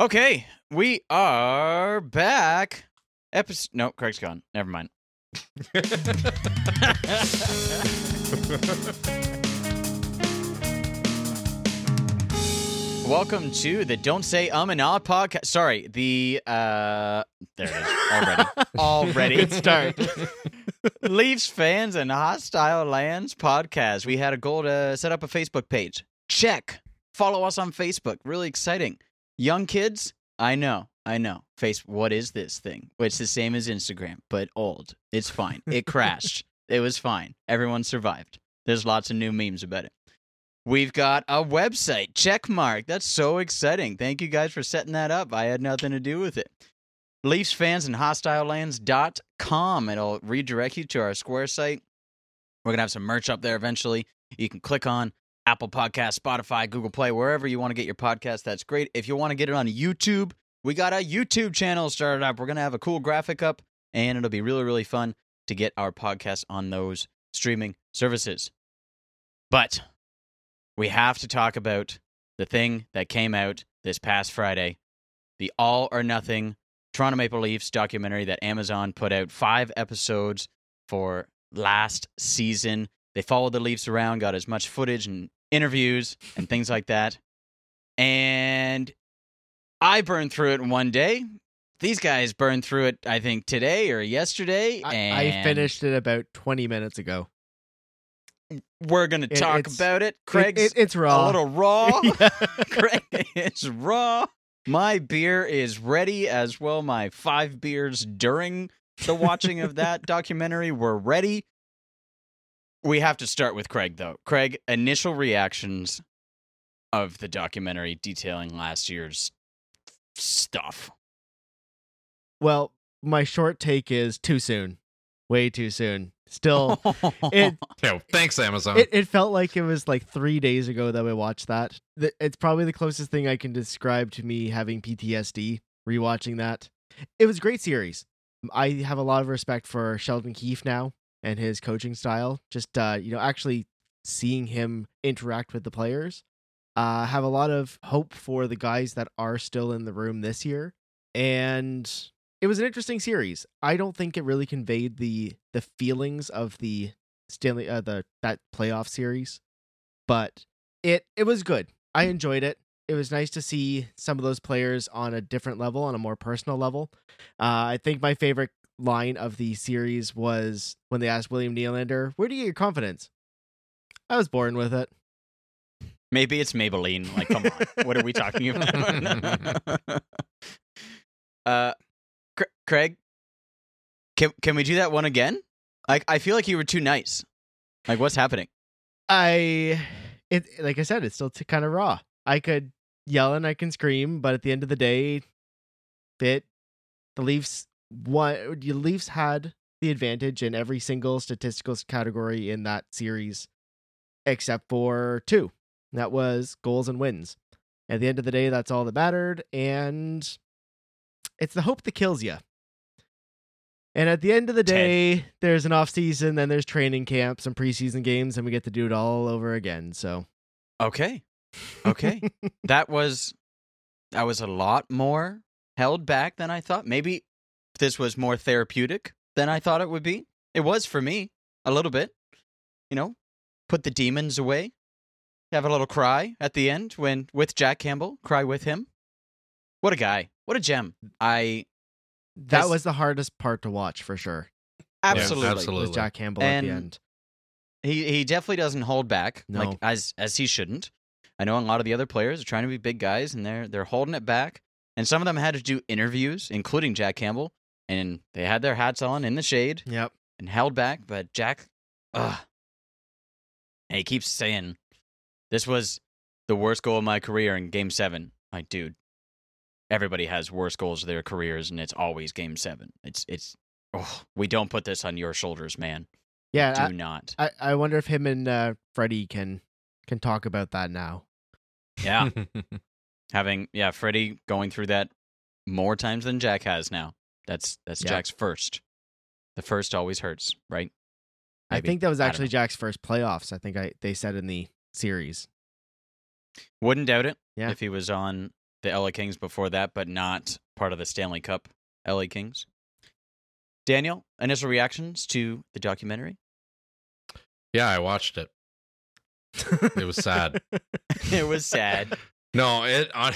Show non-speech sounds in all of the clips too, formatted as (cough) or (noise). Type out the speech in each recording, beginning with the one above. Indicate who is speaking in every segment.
Speaker 1: Okay, we are back. Episode. No, Craig's gone. Never mind. (laughs) Welcome to the Don't Say Um and Ah podcast. Sorry, the uh, there it is already. (laughs) already.
Speaker 2: Good start. (laughs)
Speaker 1: Leafs fans and hostile lands podcast. We had a goal to set up a Facebook page. Check. Follow us on Facebook. Really exciting. Young kids, I know, I know. Face, what is this thing? It's the same as Instagram, but old. It's fine. It crashed. (laughs) it was fine. Everyone survived. There's lots of new memes about it. We've got a website, checkmark. That's so exciting. Thank you guys for setting that up. I had nothing to do with it. Leafs fans and hostilelands.com. It'll redirect you to our Square site. We're going to have some merch up there eventually. You can click on Apple Podcast, Spotify, Google Play, wherever you want to get your podcast. That's great. If you want to get it on YouTube, we got a YouTube channel started up. We're going to have a cool graphic up, and it'll be really, really fun to get our podcast on those streaming services. But we have to talk about the thing that came out this past Friday the All or Nothing Toronto Maple Leafs documentary that Amazon put out five episodes for last season. They followed the Leafs around, got as much footage and interviews and things like that. And I burned through it in one day. These guys burned through it, I think, today or yesterday.
Speaker 2: I,
Speaker 1: and
Speaker 2: I finished it about 20 minutes ago.
Speaker 1: We're going to talk
Speaker 2: it's-
Speaker 1: about it.
Speaker 2: It-
Speaker 1: Craig's
Speaker 2: it- it's raw.
Speaker 1: a little raw. (laughs) (laughs) Craig is raw. My beer is ready as well. My five beers during the watching of that documentary were ready. We have to start with Craig, though. Craig, initial reactions of the documentary detailing last year's stuff.
Speaker 2: Well, my short take is too soon. Way too soon. Still, it (laughs)
Speaker 3: Yo, thanks, Amazon.
Speaker 2: it, it felt like it was like three days ago that we watched that. It's probably the closest thing I can describe to me having PTSD rewatching that. It was a great series. I have a lot of respect for Sheldon Keefe now and his coaching style. Just uh, you know, actually seeing him interact with the players. Uh, have a lot of hope for the guys that are still in the room this year. And it was an interesting series. I don't think it really conveyed the the feelings of the Stanley uh, the that playoff series, but it it was good. I enjoyed it. It was nice to see some of those players on a different level, on a more personal level. Uh, I think my favorite line of the series was when they asked William Nylander, "Where do you get your confidence?" I was born with it.
Speaker 1: Maybe it's Maybelline. Like, come on. (laughs) what are we talking about? (laughs) uh, Cra- Craig, can can we do that one again? Like, I feel like you were too nice. Like, what's happening?
Speaker 2: I it like I said, it's still t- kind of raw. I could yell and I can scream, but at the end of the day, it the Leafs one uh, the Leafs had the advantage in every single statistical category in that series, except for two. That was goals and wins. At the end of the day, that's all that mattered, and it's the hope that kills you. And at the end of the day, there's an off season, then there's training camps and preseason games, and we get to do it all over again. So
Speaker 1: Okay, (laughs) okay, that was that was a lot more held back than I thought. Maybe this was more therapeutic than I thought it would be. It was for me a little bit. You know, put the demons away. Have a little cry at the end when with Jack Campbell. Cry with him. What a guy! What a gem! I
Speaker 2: that was the hardest part to watch for sure.
Speaker 1: absolutely.
Speaker 3: absolutely.
Speaker 2: Was Jack Campbell at the end?
Speaker 1: He he definitely doesn't hold back
Speaker 2: No.
Speaker 1: like as as he shouldn't. I know a lot of the other players are trying to be big guys and they're they're holding it back. And some of them had to do interviews, including Jack Campbell, and they had their hats on in the shade
Speaker 2: Yep.
Speaker 1: and held back. But Jack, ugh, and he keeps saying, "This was the worst goal of my career in Game Seven. Like, dude, everybody has worse goals of their careers, and it's always Game Seven. It's it's. Oh, we don't put this on your shoulders, man.
Speaker 2: Yeah.
Speaker 1: Do not.
Speaker 2: I, I, I wonder if him and uh, Freddie can can talk about that now.
Speaker 1: Yeah. (laughs) having yeah freddie going through that more times than jack has now that's that's
Speaker 2: Yeah.
Speaker 1: jack's first the first always hurts right
Speaker 2: I think that was actually. Jack's first playoffs. I think I they said in the series.
Speaker 1: wouldn't doubt it
Speaker 2: Yeah.
Speaker 1: if he was on the LA Kings before that, but not part of the Stanley Cup LA Kings. Daniel, initial reactions to the documentary?
Speaker 3: Yeah, I watched it. It was sad. (laughs)
Speaker 1: it was sad. (laughs)
Speaker 3: No, it uh,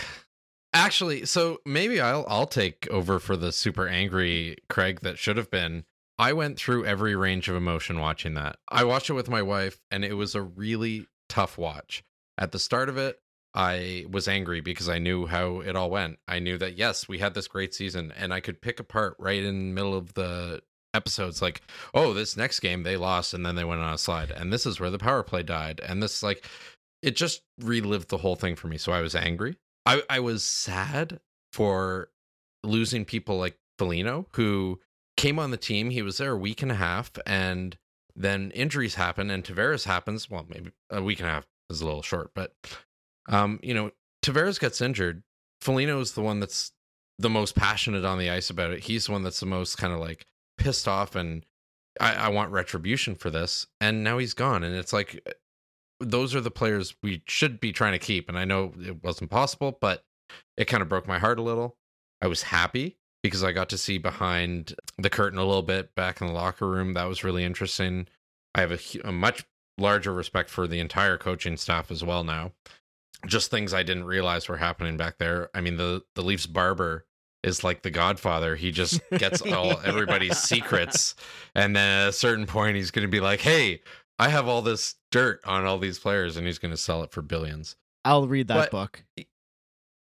Speaker 3: actually. So maybe I'll I'll take over for the super angry Craig that should have been. I went through every range of emotion watching that. I watched it with my wife, and it was a really tough watch. At the start of it, I was angry because I knew how it all went. I knew that yes, we had this great season, and I could pick apart right in the middle of the episodes like, oh, this next game they lost and then they went on a slide, and this is where the power play died, and this like it just relived the whole thing for me. So I was angry. I I was sad for losing people like Foligno, who came on the team. He was there a week and a half, and then injuries happen, and Tavares happens. Well, maybe a week and a half is a little short, but um, you know, Tavares gets injured. Foligno is the one that's the most passionate on the ice about it. He's the one that's the most kind of like pissed off and I, I want retribution for this. And now he's gone. And it's like those are the players we should be trying to keep. And I know it wasn't possible, but it kind of broke my heart a little. I was happy because I got to see behind the curtain a little bit back in the locker room. That was really interesting. I have a, a much larger respect for the entire coaching staff as well now. Just things I didn't realize were happening back there. I mean, the the Leafs barber is like the Godfather. He just gets all (laughs) everybody's secrets, and then at a certain point, he's going to be like, "Hey, I have all this dirt on all these players," and he's going to sell it for billions.
Speaker 2: I'll read that
Speaker 3: But-
Speaker 2: book.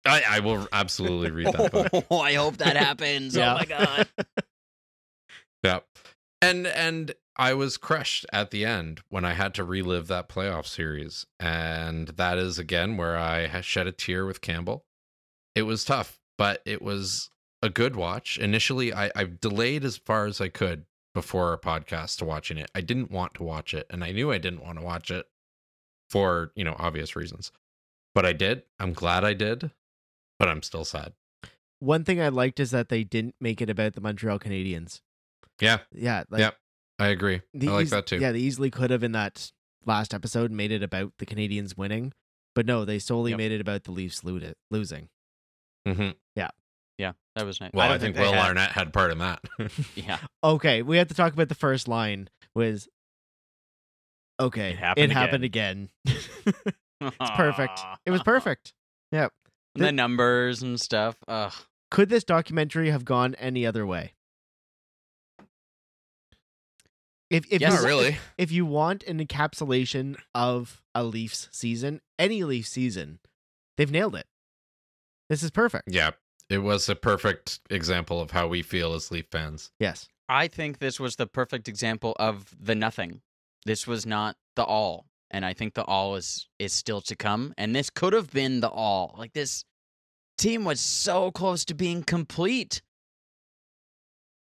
Speaker 3: I, I will absolutely read that book. (laughs)
Speaker 1: Oh, I hope that (laughs) happens.
Speaker 2: Oh yeah.
Speaker 1: Oh my god. (laughs)
Speaker 3: Yeah. And and I was crushed at the end when I had to relive that playoff series. And that is again where I shed a tear with Campbell. It was tough, but it was a good watch. Initially, I, I delayed as far as I could before our podcast to watching it. I didn't want to watch it, and I knew I didn't want to watch it for, you know, obvious reasons. But I did. I'm glad I did, but I'm still sad.
Speaker 2: One thing I liked is that they didn't make it about the Montreal Canadiens.
Speaker 3: Yeah,
Speaker 2: Yeah, like
Speaker 3: Yep. I agree. I like
Speaker 2: eas-
Speaker 3: that too.
Speaker 2: Yeah, they easily could have in that last episode made it about the Canadians winning, but no, they solely
Speaker 1: Yep.
Speaker 2: made it about the Leafs lo- losing.
Speaker 3: hmm
Speaker 1: Yeah, that was nice.
Speaker 3: Well, I,
Speaker 1: don't
Speaker 3: think,
Speaker 1: they
Speaker 3: Will
Speaker 1: had-
Speaker 3: Arnett had part in that. (laughs)
Speaker 1: Yeah.
Speaker 2: Okay, we have to talk about the first line was Okay,
Speaker 1: It happened
Speaker 2: again. (laughs) it's perfect. (laughs) It was perfect. Yeah.
Speaker 1: the numbers and stuff. Ugh.
Speaker 2: Could this documentary have gone any other way? If if
Speaker 1: Yes.
Speaker 2: you,
Speaker 3: Not really.
Speaker 2: if you want an encapsulation of a Leafs season, any Leafs season, they've nailed it. This is perfect.
Speaker 3: Yeah, it was a perfect example of how we feel as Leaf fans.
Speaker 2: Yes.
Speaker 1: I think this was the perfect example of the nothing. This was not the all, and I think the all is is still to come. And this could have been the all. Like this team was so close to being complete.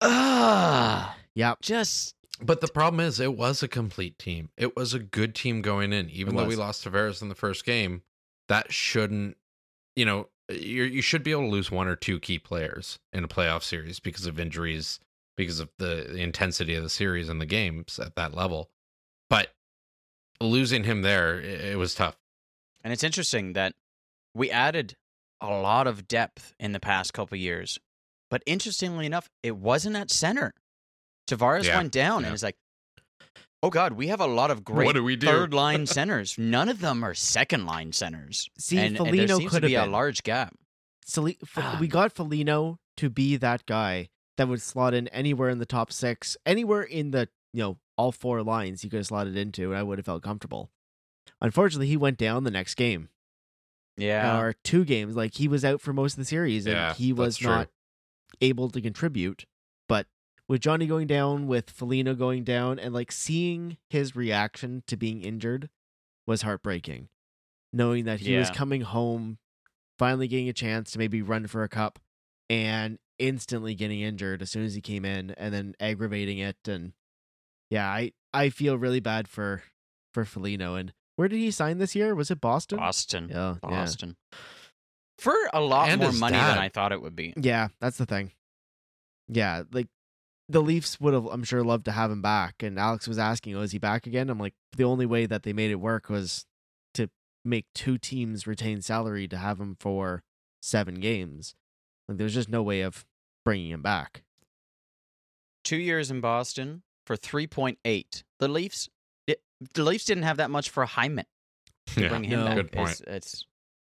Speaker 1: Ugh.
Speaker 2: Yep.
Speaker 1: Just
Speaker 3: But the problem is, it was a complete team. It was a good team going in, even though we
Speaker 2: was.
Speaker 3: lost Tavares in the first game. That shouldn't, you know, you you should be able to lose one or two key players in a playoff series because of injuries, because of the, intensity of the series and the games at that level. But losing him there, it, it was tough.
Speaker 1: And it's interesting that we added a lot of depth in the past couple years. But interestingly enough, it wasn't at center. Tavares
Speaker 3: Yeah,
Speaker 1: went down
Speaker 3: yeah.
Speaker 1: and it's like, oh God, we have a lot of great
Speaker 3: What do we do?
Speaker 1: third line (laughs) centers. None of them are second line centers.
Speaker 2: See,
Speaker 1: and, and there seems
Speaker 2: could
Speaker 1: to be
Speaker 2: have
Speaker 1: a large gap.
Speaker 2: Sali- F- we got Foligno to be that guy that would slot in anywhere in the top six, anywhere in the you know all four lines he could have slotted into, and I would have felt comfortable. Unfortunately, he went down the next game
Speaker 1: Yeah.
Speaker 2: or two games. Like he was out for most of the series, and
Speaker 3: Yeah,
Speaker 2: he was not able to contribute. But with Johnny going down, with Foligno going down, and like seeing his reaction to being injured was heartbreaking. Knowing that he was coming home, finally getting a chance to maybe run for a cup, and instantly getting injured as soon as he came in, and then aggravating it. And yeah, I I feel really bad for for Foligno. And where did he sign this year? Was it Boston?
Speaker 1: Boston.
Speaker 2: Yeah, yeah.
Speaker 1: Boston. For a lot
Speaker 3: And
Speaker 1: more money
Speaker 3: dad.
Speaker 1: than I thought it would be.
Speaker 2: Yeah, that's the thing. Yeah, like the Leafs would have, I'm sure, loved to have him back. And Alex was asking, "Oh, is he back again?" I'm like, the only way that they made it work was to make two teams retain salary to have him for seven games. Like there's just no way of bringing him back.
Speaker 1: Two years in Boston for 3.8. The Leafs, it, the Leafs didn't have that much for Hyman to
Speaker 3: Yeah,
Speaker 1: bring him
Speaker 2: No.
Speaker 1: back.
Speaker 3: Good point.
Speaker 1: It's, it's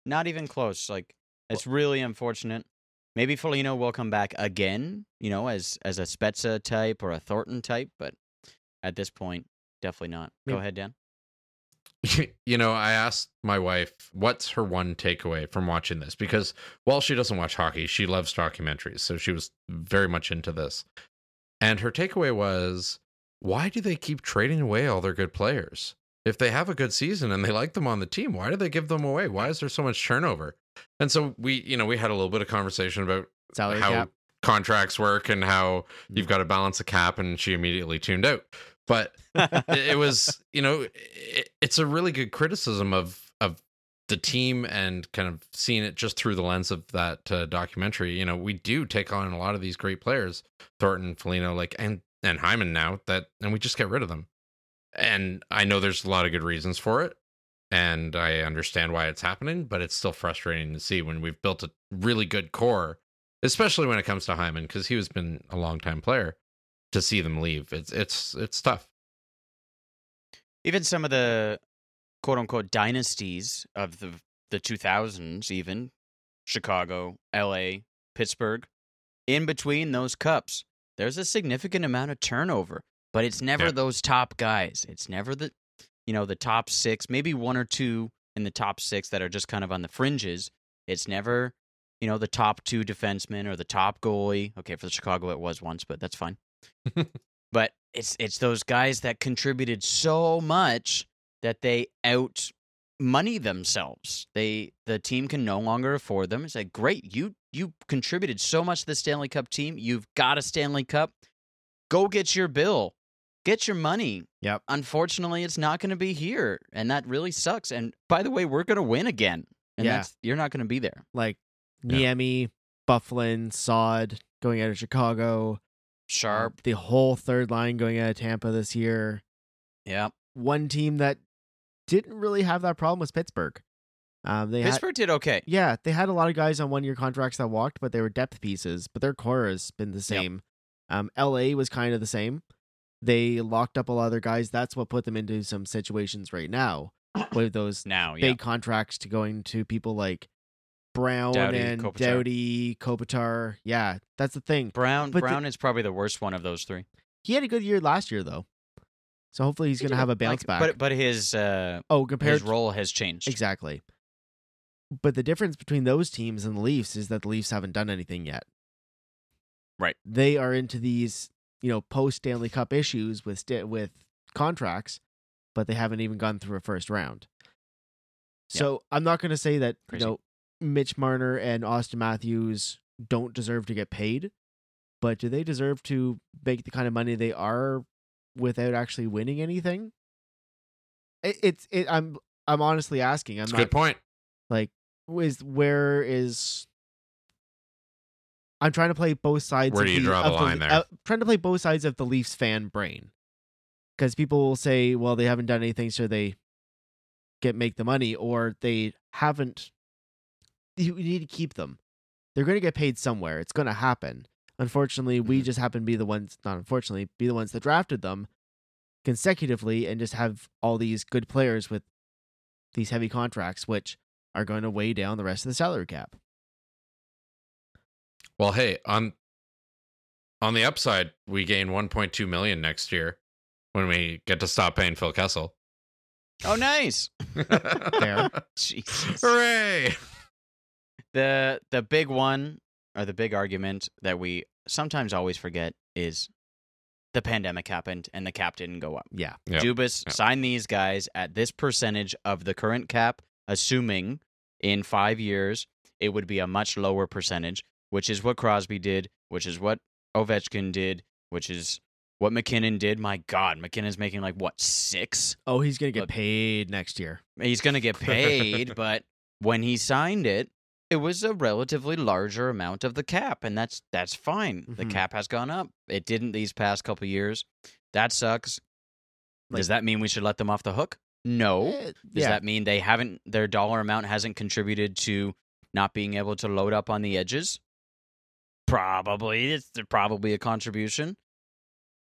Speaker 1: not even close. Like it's really unfortunate. Maybe Foligno will come back again, you know, as as a Spezza type or a Thornton type, but at this point, definitely not. Go ahead, Dan. (laughs)
Speaker 3: you know, I asked my wife what's her one takeaway from watching this because while she doesn't watch hockey, she loves documentaries. So she was very much into this. And her takeaway was why do they keep trading away all their good players? If they have a good season and they like them on the team, why do they give them away? Why is there so much turnover? And so we, you know, we had a little bit of conversation about
Speaker 2: Salary
Speaker 3: how
Speaker 2: cap.
Speaker 3: contracts work and how you've got to balance a cap and she immediately tuned out. But it it was (laughs) you know it, it's a really good criticism of of the team and kind of seeing it just through the lens of that uh, documentary you know we do take on a lot of these great players thornton Foligno like and and hyman now that and we just get rid of them and i know there's a lot of good reasons for it and i understand why it's happening but it's still frustrating to see when we've built a really good core especially when it comes to hyman because he has been a long time player to see them leave. It's it's it's tough.
Speaker 1: Even some of the quote unquote dynasties of the the 2000s even chicago la pittsburgh in between those cups there's a significant amount of turnover but it's never
Speaker 3: Yeah.
Speaker 1: those top guys. It's never the you know the top six maybe one or two in the top six that are just kind of on the fringes it's never you know the top two defensemen or the top goalie okay for the chicago it was once but that's fine (laughs) but it's it's those guys that contributed so much that they out money themselves. They the team can no longer afford them. It's like great, you you contributed so much to the Stanley Cup team. You've got a Stanley Cup. Go get your bill. Get your money.
Speaker 2: Yep.
Speaker 1: Unfortunately, it's not going to be here, and that really sucks. And by the way, we're going to win again, and
Speaker 2: Yeah.
Speaker 1: that's you're not going to be there.
Speaker 2: Like. Niemi, Byfuglien, Sod going out of Chicago.
Speaker 1: Sharp,
Speaker 2: The whole third line going out of Tampa this year.
Speaker 1: yeah.
Speaker 2: One team that didn't really have that problem was Pittsburgh. Um, they had,
Speaker 1: Pittsburgh did okay.
Speaker 2: yeah, they had a lot of guys on one year contracts that walked, but they were depth pieces. But their core has been the same. Um, LA was kind of the same. They locked up a lot of their guys. That's what put them into some situations right now (clears throat) with those
Speaker 1: Now, yeah.
Speaker 2: big contracts to going to people like Brown
Speaker 1: Doughty,
Speaker 2: and
Speaker 1: Kopitar.
Speaker 2: Doughty, Kopitar. Yeah, that's the thing.
Speaker 1: Brown
Speaker 2: But the-
Speaker 1: Brown is probably the worst one of those three.
Speaker 2: He had a good year last year though, so hopefully he's
Speaker 1: He
Speaker 2: gonna have a bounce
Speaker 1: like,
Speaker 2: back.
Speaker 1: But but his uh,
Speaker 2: oh, compared
Speaker 1: his role has changed.
Speaker 2: exactly. But the difference between those teams and the Leafs is that the Leafs haven't done anything yet.
Speaker 1: Right.
Speaker 2: They are into these, you know, post Stanley Cup issues with with contracts, but they haven't even gone through a first round.
Speaker 1: Yeah.
Speaker 2: So I'm not going to say that
Speaker 1: Crazy.
Speaker 2: you know Mitch Marner and Austin Matthews don't deserve to get paid, but do they deserve to make the kind of money they are without actually winning anything? It, it's it. I'm I'm honestly asking. I'm not
Speaker 3: good point.
Speaker 2: like is where is I'm trying to play both sides.
Speaker 3: Where
Speaker 2: of
Speaker 3: do you
Speaker 2: the,
Speaker 3: draw the line there?
Speaker 2: uh, trying to play both sides of the Leafs fan brain, because people will say, "Well, they haven't done anything, so they get make the money," or they haven't. You need to keep them. They're going to get paid somewhere. It's going to happen. Unfortunately, we
Speaker 1: Mhm.
Speaker 2: just happen to be the ones. Not unfortunately, be the ones that drafted them consecutively, and just have all these good players with these heavy contracts, which are going to weigh down the rest of the salary cap.
Speaker 3: Well, hey, on on the upside, we gain 1.2 million next year when we get to stop paying Phil Kessel.
Speaker 1: Oh, nice. (laughs)
Speaker 2: Fair. (laughs)
Speaker 1: Jesus.
Speaker 3: Hooray!
Speaker 1: The the big one or the big argument that we sometimes always forget is the pandemic happened and the cap didn't go up.
Speaker 2: Yeah.
Speaker 3: Yep.
Speaker 1: Dubas
Speaker 3: Yep.
Speaker 1: signed these guys at this percentage of the current cap, assuming in five years it would be a much lower percentage, which is what Crosby did, which is what Ovechkin did, which is what MacKinnon did. My God, MacKinnon's making like what six?
Speaker 2: Oh, he's going to get
Speaker 1: Look.
Speaker 2: paid next year.
Speaker 1: He's going to get (laughs) paid, but when he signed it, it was a relatively larger amount of the cap, and that's that's fine. The
Speaker 2: Mhm.
Speaker 1: cap has gone up. It didn't these past couple years. That sucks. Does that mean we should let them off the hook? No.
Speaker 2: Eh,
Speaker 1: Does
Speaker 2: yeah.
Speaker 1: that mean they haven't their dollar amount hasn't contributed to not being able to load up on the edges. Probably it's probably a contribution,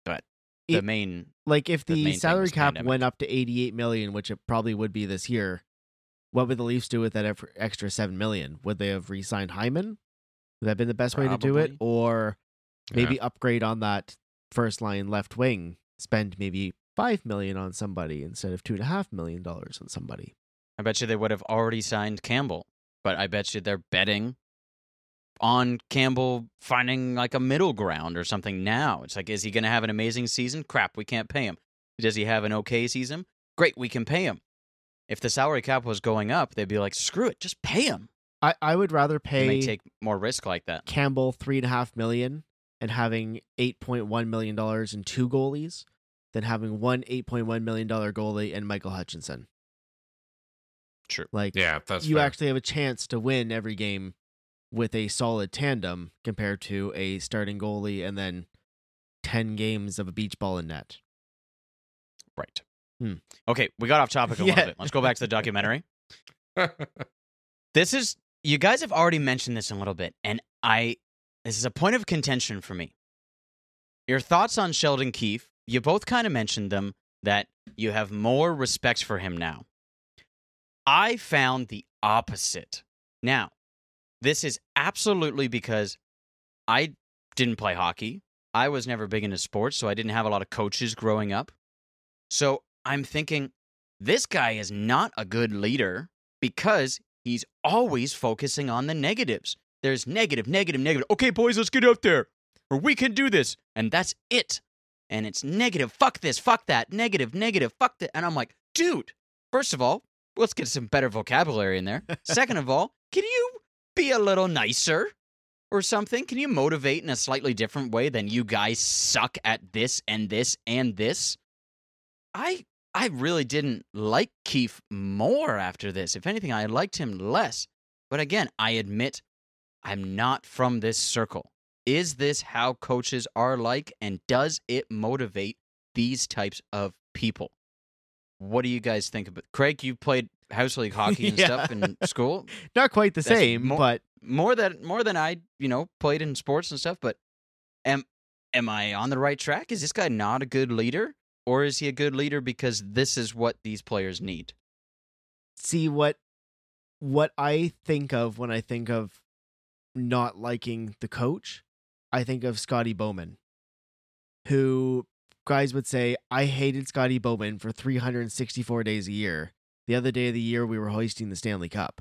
Speaker 1: but the
Speaker 2: It-
Speaker 1: main
Speaker 2: Like if
Speaker 1: The
Speaker 2: the salary cap
Speaker 1: pandemic.
Speaker 2: went up to 88 million, which it probably would be this year, what would the Leafs do with that extra 7 million? Would they have re-signed Hyman? Would that have been the best way to do it or maybe
Speaker 3: Yeah.
Speaker 2: upgrade on that first line left wing, spend maybe 5 million on somebody instead of 2.5 million dollars on somebody.
Speaker 1: I bet you they would have already signed Campbell, but I bet you they're betting on Campbell finding like a middle ground or something now. It's like, is he going to have an amazing season? Crap, we can't pay him. Does he have an okay season? Great, we can pay him. If the salary cap was going up, they'd be like, screw it, just pay him.
Speaker 2: I, I would rather
Speaker 1: They
Speaker 2: pay
Speaker 1: take more risk like that.
Speaker 2: Campbell three and a half million and having eight point one million dollars in two goalies than having one eight point one million dollar goalie and Michael Hutchinson.
Speaker 1: True.
Speaker 2: Like
Speaker 3: Yeah, that's
Speaker 2: you
Speaker 3: fair.
Speaker 2: actually have a chance to win every game with a solid tandem compared to a starting goalie and then ten games of a beach ball in net.
Speaker 1: Right.
Speaker 2: Hmm.
Speaker 1: Okay, we got off topic a
Speaker 2: Yeah.
Speaker 1: little bit. Let's go back to the documentary. (laughs) This is you guys have already mentioned this a little bit, and I this is a point of contention for me. Your thoughts on Sheldon Keefe? You both kind of mentioned them that you have more respect for him now. I found the opposite. Now, this is absolutely because I didn't play hockey. I was never big into sports, so I didn't have a lot of coaches growing up. So I'm thinking this guy is not a good leader because he's always focusing on the negatives. There's negative, negative, negative. Okay, boys, let's get out there. Or we can do this. And that's it. And it's negative. Fuck this. Fuck that. Negative, negative. Fuck that. And I'm like, dude, first of all, let's get some better vocabulary in there. (laughs) Second of all, can you be a little nicer or something? Can you motivate in a slightly different way than you guys suck at this and this and this? I I really didn't like Keefe more after this. If anything, I liked him less. But again, I admit I'm not from this circle. Is this how coaches are like, and does it motivate these types of people? What do you guys think about Craig? You played house league (laughs) hockey and
Speaker 2: Yeah.
Speaker 1: stuff in school. (laughs)
Speaker 2: Not quite the
Speaker 1: That's
Speaker 2: same,
Speaker 1: more-
Speaker 2: but
Speaker 1: More than more than I, you know, played in sports and stuff. But am am I on the right track? Is this guy not a good leader, or is he a good leader because this is what these players need?
Speaker 2: see what what I think of when I think of not liking the coach, I think of Scotty Bowman, who guys would say, I hated Scotty Bowman for 364 days a year. The other day of the year, we were hoisting the Stanley Cup.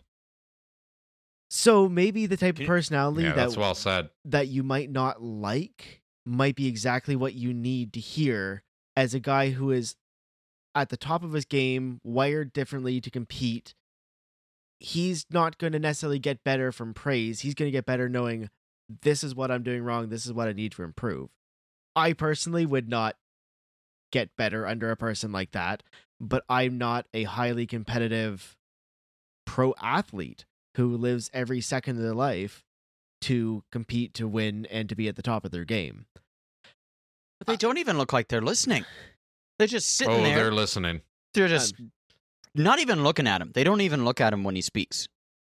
Speaker 2: So maybe the type of personality
Speaker 3: yeah,
Speaker 2: that
Speaker 3: that's well said.
Speaker 2: that you might not like might be exactly what you need to hear as a guy who is at the top of his game, wired differently to compete. He's not going to necessarily get better from praise. He's going to get better knowing this is what I'm doing wrong. This is what I need to improve. I personally would not get better under a person like that, but I'm not a highly competitive pro athlete who lives every second of their life to compete, to win, and to be at the top of their game.
Speaker 1: But they don't even look like they're listening. They're just sitting
Speaker 3: Oh,
Speaker 1: there.
Speaker 3: they're listening.
Speaker 1: They're just
Speaker 2: Um,
Speaker 1: not even looking at him. They don't even look at him when he speaks.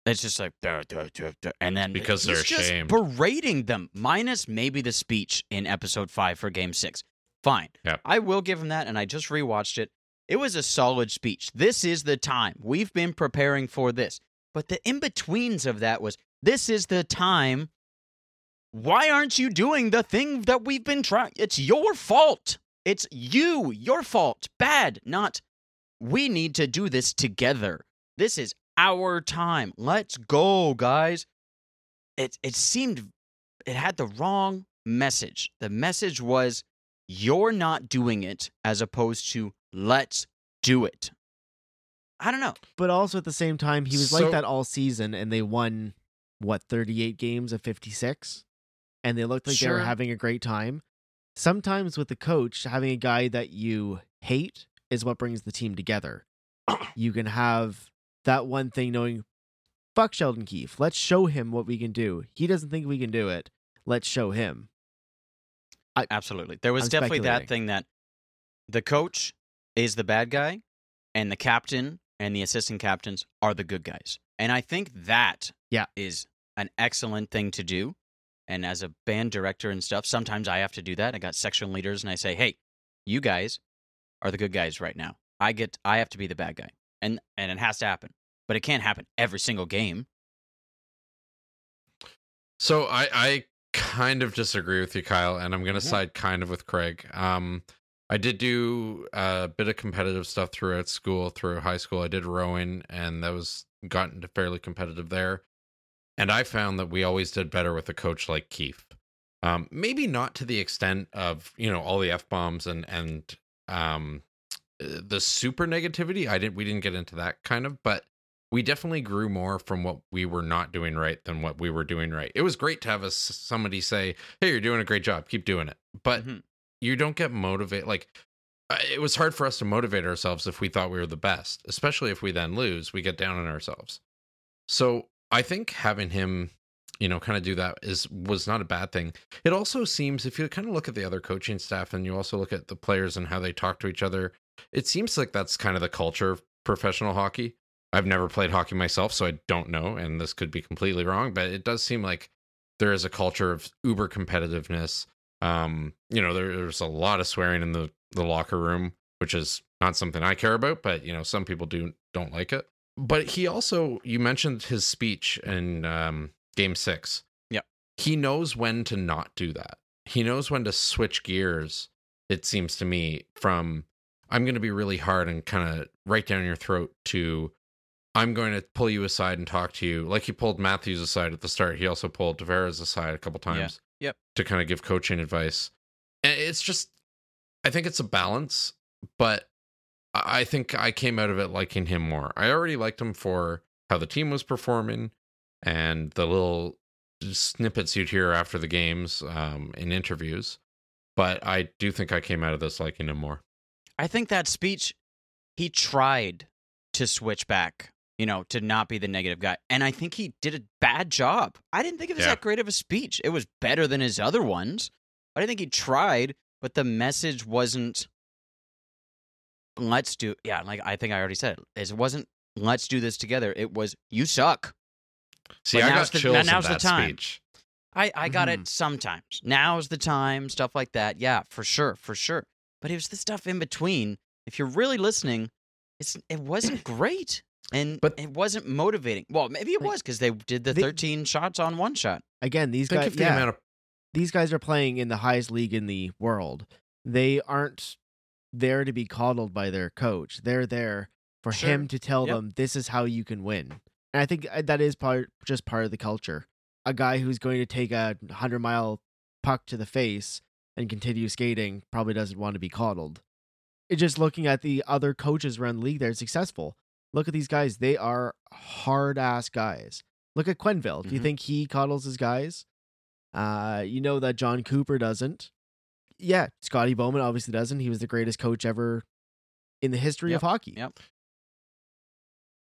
Speaker 1: It's just like, "Duh, duh, duh, duh," and then
Speaker 3: Because they're
Speaker 1: he's just
Speaker 3: ashamed.
Speaker 1: berating them, minus maybe the speech in episode five for Game Six. Fine,
Speaker 3: Yep.
Speaker 1: I will give him that, and I just rewatched it. It was a solid speech. This is the time we've been preparing for this, but the in betweens of that was this is the time. Why aren't you doing the thing that we've been trying? It's your fault. It's you, your fault. Bad, not we need to do this together. This is our time. Let's go, guys. It it seemed it had the wrong message. The message was you're not doing it as opposed to let's do it. I don't know.
Speaker 2: But also at the same time, he was
Speaker 3: So-
Speaker 2: like that all season, and they won what 38 games of 56, and they looked like they were having a great time. Sometimes with the coach, having a guy that you hate is what brings the team together. (coughs) you can have that one thing knowing, fuck Sheldon Keefe. Let's show him what we can do. He doesn't think we can do it. Let's show him.
Speaker 1: Absolutely. There was
Speaker 2: I'm
Speaker 1: definitely that thing that the coach is the bad guy and the captain and the assistant captains are the good guys. And I think that
Speaker 2: Yeah.
Speaker 1: is an excellent thing to do. And as a band director and stuff, sometimes I have to do that. I got section leaders and I say, "Hey, you guys are the good guys right now. I get I have to be the bad guy." And and it has to happen. But it can't happen every single game.
Speaker 3: So I I kind of disagree with you, Kyle, and I'm gonna
Speaker 1: Mhm.
Speaker 3: side kind of with Craig. Um, I did do a bit of competitive stuff throughout school, through high school. I did rowing, and that was gotten to fairly competitive there. And I found that we always did better with a coach like Keefe. Um, maybe not to the extent of you know all the f bombs and and um uh, the super negativity. I didn't we didn't get into that kind of, but we definitely grew more from what we were not doing right than what we were doing right. It was great to have a, somebody say, "Hey, you're doing a great job. Keep doing it." But
Speaker 1: Mhm.
Speaker 3: you don't get motivated like it was hard for us to motivate ourselves if we thought we were the best, especially if we then lose, we get down on ourselves. So, I think having him, you know, kind of do that is was not a bad thing. It also seems if you kind of look at the other coaching staff and you also look at the players and how they talk to each other, it seems like that's kind of the culture of professional hockey. I've never played hockey myself, so I don't know, and this could be completely wrong, but it does seem like there is a culture of uber competitiveness. Um, you know, there, there's a lot of swearing in the the locker room, which is not something I care about, but you know, some people do don't like it. But he also, you mentioned his speech in um, Game Six.
Speaker 1: Yeah,
Speaker 3: he knows when to not do that. He knows when to switch gears. It seems to me from I'm going to be really hard and kind of right down your throat to I'm going to pull you aside and talk to you. Like he pulled Matthews aside at the start. He also pulled Tavares aside a couple times.
Speaker 1: Yep.
Speaker 3: To kind of give coaching advice. And it's just I think it's a balance, but I I think I came out of it liking him more. I already liked him for how the team was performing and the little snippets you'd hear after the games um, in interviews. But I do think I came out of this liking him more.
Speaker 1: I think that speech, he tried to switch back, you know, to not be the negative guy. And I think he did a bad job. I didn't think it was
Speaker 3: Yeah.
Speaker 1: that great of a speech. It was better than his other ones. I think he tried, but the message wasn't let's do yeah, like I think I already said it. It wasn't let's do this together. It was you suck.
Speaker 3: See,
Speaker 1: But
Speaker 3: I got
Speaker 1: the-
Speaker 3: chills
Speaker 1: now's
Speaker 3: at
Speaker 1: the time.
Speaker 3: speech.
Speaker 1: I, I got
Speaker 2: Mhm.
Speaker 1: it sometimes. Now's the time, stuff like that. Yeah, for sure, for sure. But it was the stuff in between. If you're really listening, it's it wasn't great. And
Speaker 3: But-
Speaker 1: it wasn't motivating. Well, maybe it
Speaker 2: Like,
Speaker 1: was because they did the
Speaker 2: they-
Speaker 1: 13 shots on one shot.
Speaker 2: Again, these
Speaker 3: Think
Speaker 2: guys,
Speaker 3: the
Speaker 2: yeah,
Speaker 3: amount of
Speaker 2: these guys are playing in the highest league in the world. They aren't there to be coddled by their coach. They're there for
Speaker 1: Sure.
Speaker 2: him to tell
Speaker 1: Yep.
Speaker 2: them this is how you can win. And I think uh, that is part just part of the culture. A guy who's going to take a hundred mile puck to the face and continue skating probably doesn't want to be coddled. It's just looking at the other coaches around the league that are successful. Look at these guys; they are hard ass guys. Look at Quenneville. Do you
Speaker 1: Mhm.
Speaker 2: think he coddles his guys? Uh, you know that Jon Cooper doesn't. Yeah, Scotty Bowman obviously doesn't. He was the greatest coach ever in the history of hockey.
Speaker 1: yep.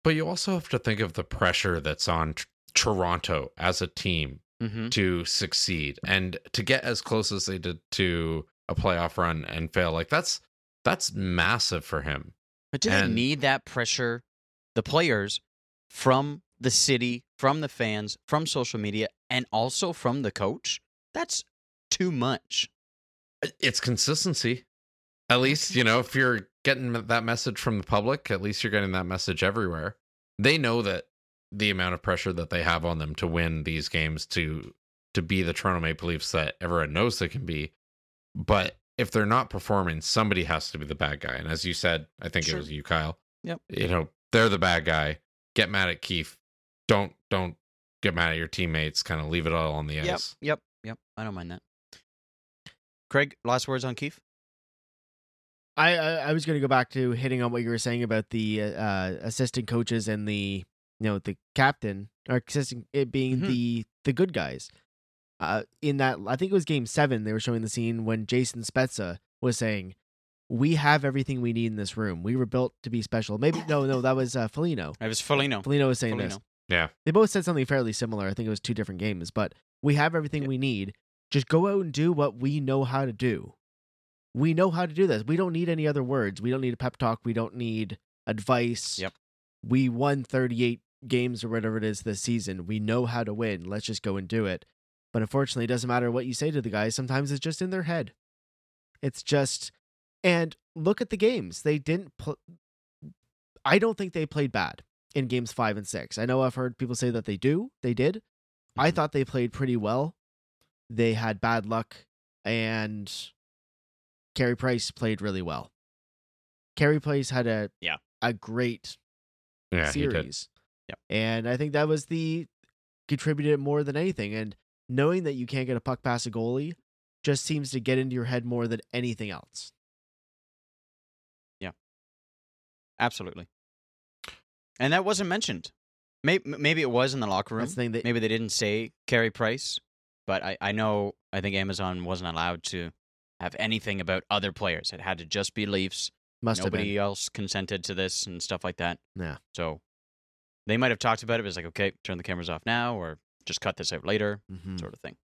Speaker 3: But you also have to think of the pressure that's on t- Toronto as a team
Speaker 1: Mm-hmm.
Speaker 3: to succeed and to get as close as they did to a playoff run and fail. Like that's that's massive for him.
Speaker 1: But do they need that pressure, the players, from the city, from the fans, from social media, and also from the coach? That's too much.
Speaker 3: It's consistency. At least, you know, if you're getting that message from the public, at least you're getting that message everywhere. They know that the amount of pressure that they have on them to win these games to to be the Toronto Maple Leafs that everyone knows they can be. But if they're not performing, somebody has to be the bad guy. And as you said, I think
Speaker 1: Sure.
Speaker 3: it was you, Kyle.
Speaker 1: Yep.
Speaker 3: You know, they're the bad guy. Get mad at Keefe. Don't don't get mad at your teammates. Kind of leave it all on the
Speaker 1: Yep,
Speaker 3: ice.
Speaker 1: yep, yep. I don't mind that. Craig, last words on Keefe?
Speaker 2: I, I I was going to go back to hitting on what you were saying about the uh, assistant coaches and the you know the captain or assistant it being
Speaker 1: Mhm.
Speaker 2: the the good guys. Uh, in that, I think it was Game Seven. They were showing the scene when Jason Spezza was saying, "We have everything we need in this room. We were built to be special." Maybe no, no, that was uh, Foligno. (laughs)
Speaker 1: It was Foligno.
Speaker 2: Foligno was saying this.
Speaker 3: Yeah.
Speaker 2: They both said something fairly similar. I think it was two different games, but we have everything
Speaker 1: Yeah.
Speaker 2: we need. Just go out and do what we know how to do. We know how to do this. We don't need any other words. We don't need a pep talk. We don't need advice.
Speaker 1: Yep.
Speaker 2: We won 38 games or whatever it is this season. We know how to win. Let's just go and do it. But unfortunately, it doesn't matter what you say to the guys. Sometimes it's just in their head. It's just, and look at the games. They didn't. Pl- I don't think they played bad in games five and six. I know I've heard people say that they do. They did. I
Speaker 3: Mhm.
Speaker 2: thought they played pretty well. They had bad luck, and Carey Price played really well. Carey Price had a
Speaker 1: Yeah.
Speaker 2: a great
Speaker 3: Yeah,
Speaker 2: series.
Speaker 1: Yep.
Speaker 2: And I think that was the contributed more than anything. And knowing that you can't get a puck past a goalie just seems to get into your head more than anything else.
Speaker 1: Absolutely. And that wasn't mentioned. Maybe, maybe it was in the locker room.
Speaker 2: That's the thing that
Speaker 1: Maybe they didn't say Carey Price, but I, I know I think Amazon wasn't allowed to have anything about other players. It had to just be Leafs.
Speaker 2: must have
Speaker 1: Nobody else consented to this and stuff like that.
Speaker 2: Yeah.
Speaker 1: So they might have talked about it. But it's like, okay, turn the cameras off now, or just cut this out later,
Speaker 2: Mhm.
Speaker 1: sort of thing.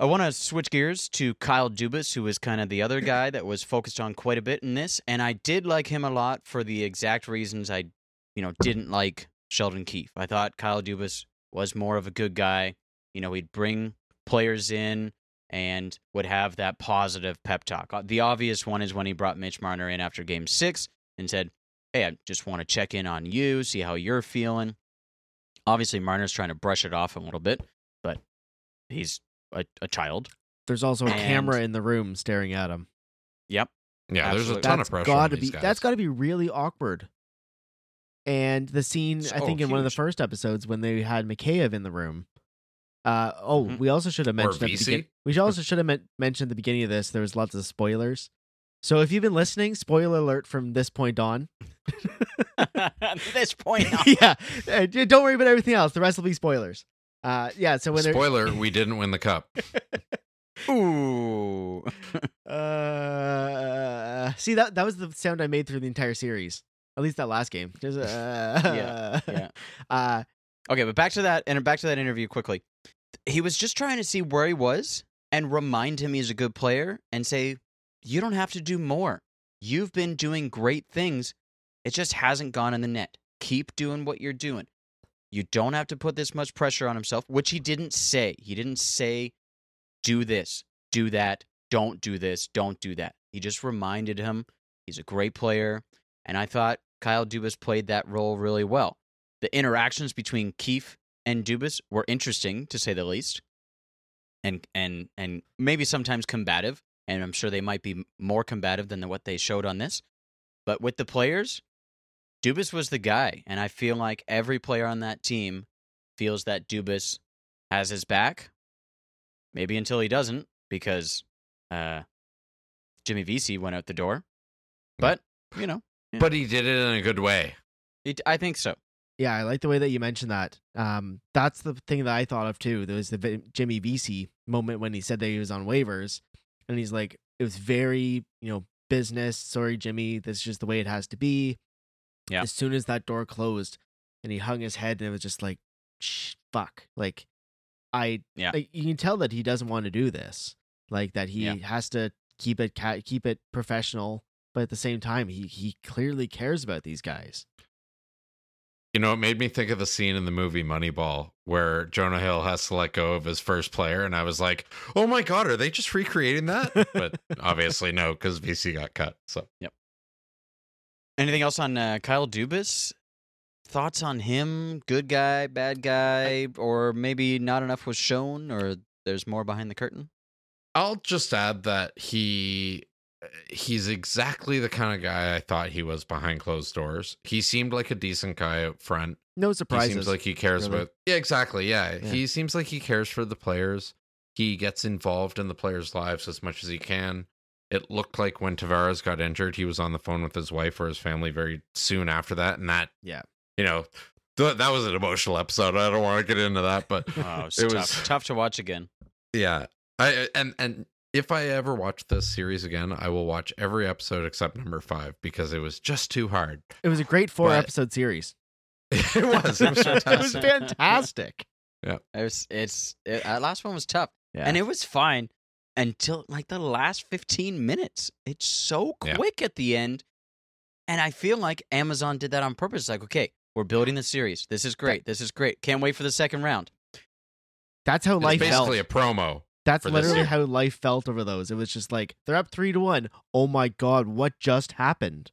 Speaker 1: I want to switch gears to Kyle Dubas, who was kind of the other guy that was focused on quite a bit in this, and I did like him a lot for the exact reasons I, you know, didn't like Sheldon Keefe. I thought Kyle Dubas was more of a good guy. You know, he'd bring players in and would have that positive pep talk. Uh, The obvious one is when he brought Mitch Marner in after Game Six and said, "Hey, I just want to check in on you, see how you're feeling." Obviously, Marner's trying to brush it off a little bit, but he's a, a child.
Speaker 2: There's also a camera in the room staring at him.
Speaker 1: Yep.
Speaker 3: Yeah, there's a ton
Speaker 2: That's
Speaker 3: of pressure.
Speaker 2: gotta
Speaker 3: on these
Speaker 2: be
Speaker 3: guys.
Speaker 2: that's got to be really awkward. And the scene, I
Speaker 1: So
Speaker 2: think, in one of the first episodes when they had Mikheyev in the room. Uh oh,
Speaker 1: Mhm.
Speaker 2: we also should have mentioned at the begin- we also should have men- mentioned at the beginning of this. There was lots of spoilers. So if you've been listening, spoiler alert from this point on.
Speaker 1: At (laughs) this point, (laughs) on.
Speaker 2: yeah, uh, don't worry about everything else. The rest will be spoilers. Uh, yeah. So when they're
Speaker 3: Spoiler: (laughs) We didn't win the cup.
Speaker 1: ooh, (laughs)
Speaker 2: uh, see that that was the sound I made through the entire series. At least that last game. Just, (laughs) uh,
Speaker 1: Yeah, yeah.
Speaker 2: Uh,
Speaker 1: Okay, but back to that and back to that interview quickly. He was just trying to see where he was and remind him he's a good player and say, "You don't have to do more. You've been doing great things. It just hasn't gone in the net. Keep doing what you're doing. You don't have to put this much pressure on himself, which he didn't say. He didn't say do this, do that, don't do this, don't do that. He just reminded him he's a great player, and I thought Kyle Dubas played that role really well the interactions between Keefe and Dubas were interesting to say the least, and and and maybe sometimes combative. And I'm sure they might be more combative than what they showed on this. But with the players, Dubas was the guy, and I feel like every player on that team feels that Dubas has his back. Maybe until he doesn't, because uh, Jimmy Vesey went out the door. But you know,
Speaker 3: But he did it in a good way.
Speaker 1: it, I think so.
Speaker 2: yeah, I like the way that you mentioned that. Um, that's the thing that I thought of too. There was the Vi- Jimmy Vesey moment when he said that he was on waivers, and he's like, it was very, you know, business. Sorry, Jimmy, this is just the way it has to be.
Speaker 1: Yeah.
Speaker 2: As soon as that door closed, and he hung his head, and it was just like, Shh, fuck. Like, I,
Speaker 1: Yeah.
Speaker 2: like, you can tell that he doesn't want to do this. Like that he
Speaker 1: Yeah.
Speaker 2: has to keep it ca- keep it professional, but at the same time, he he clearly cares about these guys.
Speaker 3: You know, it made me think of the scene in the movie Moneyball where Jonah Hill has to let go of his first player, and I was like, "Oh my god, are they just recreating that?" But (laughs) obviously, no, because Vesey got cut. So
Speaker 1: Anything else on uh, Kyle Dubas? Thoughts on him? Good guy, bad guy, or maybe not enough was shown, or there's more behind the curtain?
Speaker 3: I'll just add that he he's exactly the kind of guy I thought he was behind closed doors. He seemed like a decent guy up front.
Speaker 2: No
Speaker 3: He
Speaker 2: surprises.
Speaker 3: seems like he cares
Speaker 2: really.
Speaker 3: about Yeah, exactly. Yeah.
Speaker 2: Yeah.
Speaker 3: He seems like he cares for the players. He gets involved in the players' lives as much as he can. It looked like when Tavares got injured, he was on the phone with his wife or his family very soon after that. And that,
Speaker 2: Yeah.
Speaker 3: you know, th- that was an emotional episode. I don't want to get into that, but (laughs)
Speaker 1: Oh, it's
Speaker 3: It
Speaker 1: tough.
Speaker 3: was-
Speaker 1: tough to watch again.
Speaker 3: yeah. I and and if I ever watch this series again, I will watch every episode except number five because it was just too hard.
Speaker 2: It was a great four
Speaker 3: But-
Speaker 2: episode series. (laughs)
Speaker 3: it was. It was (laughs)
Speaker 2: it was
Speaker 3: fantastic.
Speaker 2: Yeah,
Speaker 1: It was, it's it, that last one was tough,
Speaker 2: Yeah.
Speaker 1: and it was fine until like the last 15 minutes. It's so
Speaker 3: Yeah.
Speaker 1: quick at the end, and I feel like Amazon did that on purpose. Like, okay, We're building the series. This is great. This is great. Can't wait for the second round.
Speaker 2: That's how
Speaker 3: It's
Speaker 2: life
Speaker 3: basically
Speaker 2: felt.
Speaker 3: a promo.
Speaker 2: That's literally how life felt over those. It was just like they're up three to one. Oh my god, what just happened?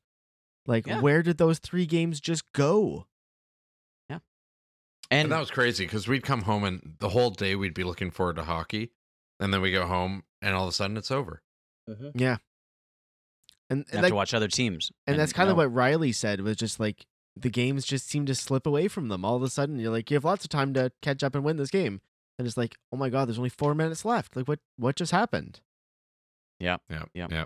Speaker 2: Like,
Speaker 1: Yeah.
Speaker 2: where did those three games just go?
Speaker 1: And,
Speaker 3: And that was crazy because we'd come home and the whole day we'd be looking forward to hockey, and then we go home and all of a sudden it's over.
Speaker 2: Yeah, and,
Speaker 1: you
Speaker 2: and
Speaker 1: have
Speaker 2: like,
Speaker 1: to watch other teams.
Speaker 2: and that's kind of what Rielly said was just like the games just seem to slip away from them. All of a sudden, you're like, you have lots of time to catch up and win this game, and it's like, oh my god, there's only four minutes left. Like, what what just happened?
Speaker 3: Yeah.
Speaker 1: Yep.
Speaker 3: Yeah.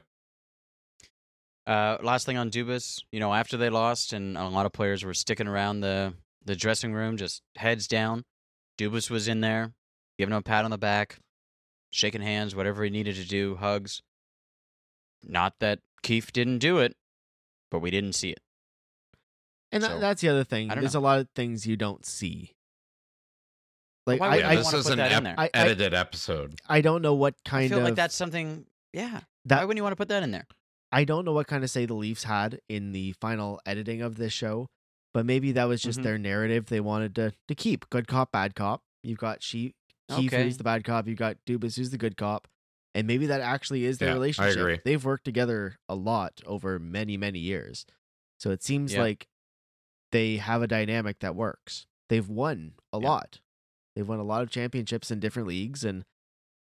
Speaker 1: Uh, last thing on Dubas, you know, after they lost and a lot of players were sticking around the, the dressing room, just heads down. Dubas was in there, giving him a pat on the back, shaking hands, whatever he needed to do, hugs. Not that Keefe didn't do it, but we didn't see it.
Speaker 2: And
Speaker 1: So,
Speaker 2: that, that's the other thing. There's
Speaker 1: know.
Speaker 2: a lot of things you don't see. Like
Speaker 1: why
Speaker 2: I,
Speaker 1: would
Speaker 3: yeah,
Speaker 1: I
Speaker 3: this
Speaker 1: wanna
Speaker 3: is
Speaker 1: put
Speaker 3: an
Speaker 1: that in
Speaker 3: ep-
Speaker 1: there?
Speaker 2: I- I-
Speaker 3: edited episode.
Speaker 2: I don't know what
Speaker 1: I
Speaker 2: kind
Speaker 1: feel
Speaker 2: of
Speaker 1: like that's something, yeah.
Speaker 2: that
Speaker 1: why wouldn't you want to put that in there?
Speaker 2: I don't know what kind of say the Leafs had in the final editing of this show, but maybe that was just
Speaker 1: Mhm.
Speaker 2: their narrative they wanted to to keep. Good cop, bad cop. You've got she Keefe
Speaker 1: Okay.
Speaker 2: who's the bad cop. You've got Dubas who's the good cop, and maybe that actually is their
Speaker 3: Yeah, I
Speaker 2: relationship.
Speaker 3: agree.
Speaker 2: They've worked together a lot over many many years, so it seems
Speaker 1: Yeah.
Speaker 2: like they have a dynamic that works. They've won a
Speaker 1: Yeah.
Speaker 2: lot. They've won a lot of championships in different leagues, and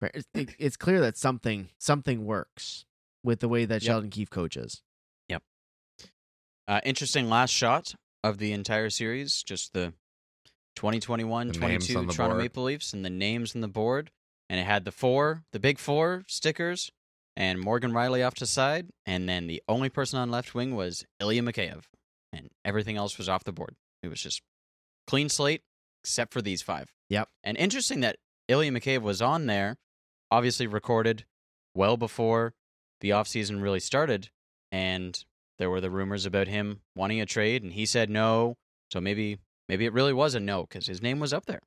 Speaker 2: (clears throat) it's- clear that something something works with the way that
Speaker 1: Yep.
Speaker 2: Sheldon Keefe coaches.
Speaker 1: Uh, interesting last shot of the entire series, just the 2021
Speaker 3: The names
Speaker 1: 22
Speaker 3: on the
Speaker 1: Toronto
Speaker 3: board.
Speaker 1: Maple Leafs and the names on the board. And it had the four, the big four stickers, and Morgan Rielly off to side. And then the only person on left wing was Ilya Mikheyev. And everything else was off the board. It was just clean slate, except for these five.
Speaker 2: Yep.
Speaker 1: And interesting that Ilya Mikheyev was on there, obviously recorded well before the offseason really started. And there were the rumors about him wanting a trade, and he said no. So maybe maybe it really was a no because his name was up there.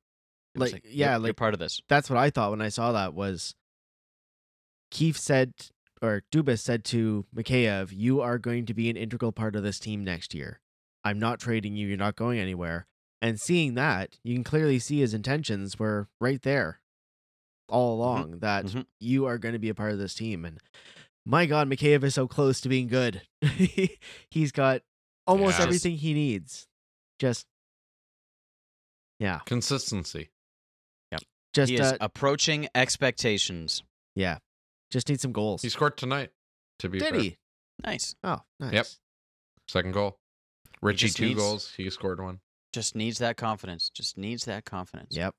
Speaker 1: It was
Speaker 2: Like, yeah,
Speaker 1: you're
Speaker 2: like-
Speaker 1: part of this.
Speaker 2: That's what I thought when I saw that was Keefe said or Dubas said to Mikheyev, "You are going to be an integral part of this team next year. I'm not trading you. You're not going anywhere." And seeing that, you can clearly see his intentions were right there all along that
Speaker 1: mhm.
Speaker 2: you are going to be a part of this team. And my God, Mikheyev is so close to being good. (laughs) He's got almost
Speaker 3: Yeah.
Speaker 2: everything he needs. Just yeah,
Speaker 3: Consistency. Yeah.
Speaker 2: Just
Speaker 1: he is
Speaker 2: uh,
Speaker 1: approaching expectations.
Speaker 2: yeah, just need some goals.
Speaker 3: He scored tonight. To be
Speaker 2: Did
Speaker 3: fair.
Speaker 2: he?
Speaker 1: Nice.
Speaker 2: Oh, nice. Yep.
Speaker 3: second goal.
Speaker 1: Ritchie
Speaker 3: two
Speaker 1: needs-
Speaker 3: goals. He scored one.
Speaker 1: Just needs that confidence. Just needs that confidence.
Speaker 2: Yep.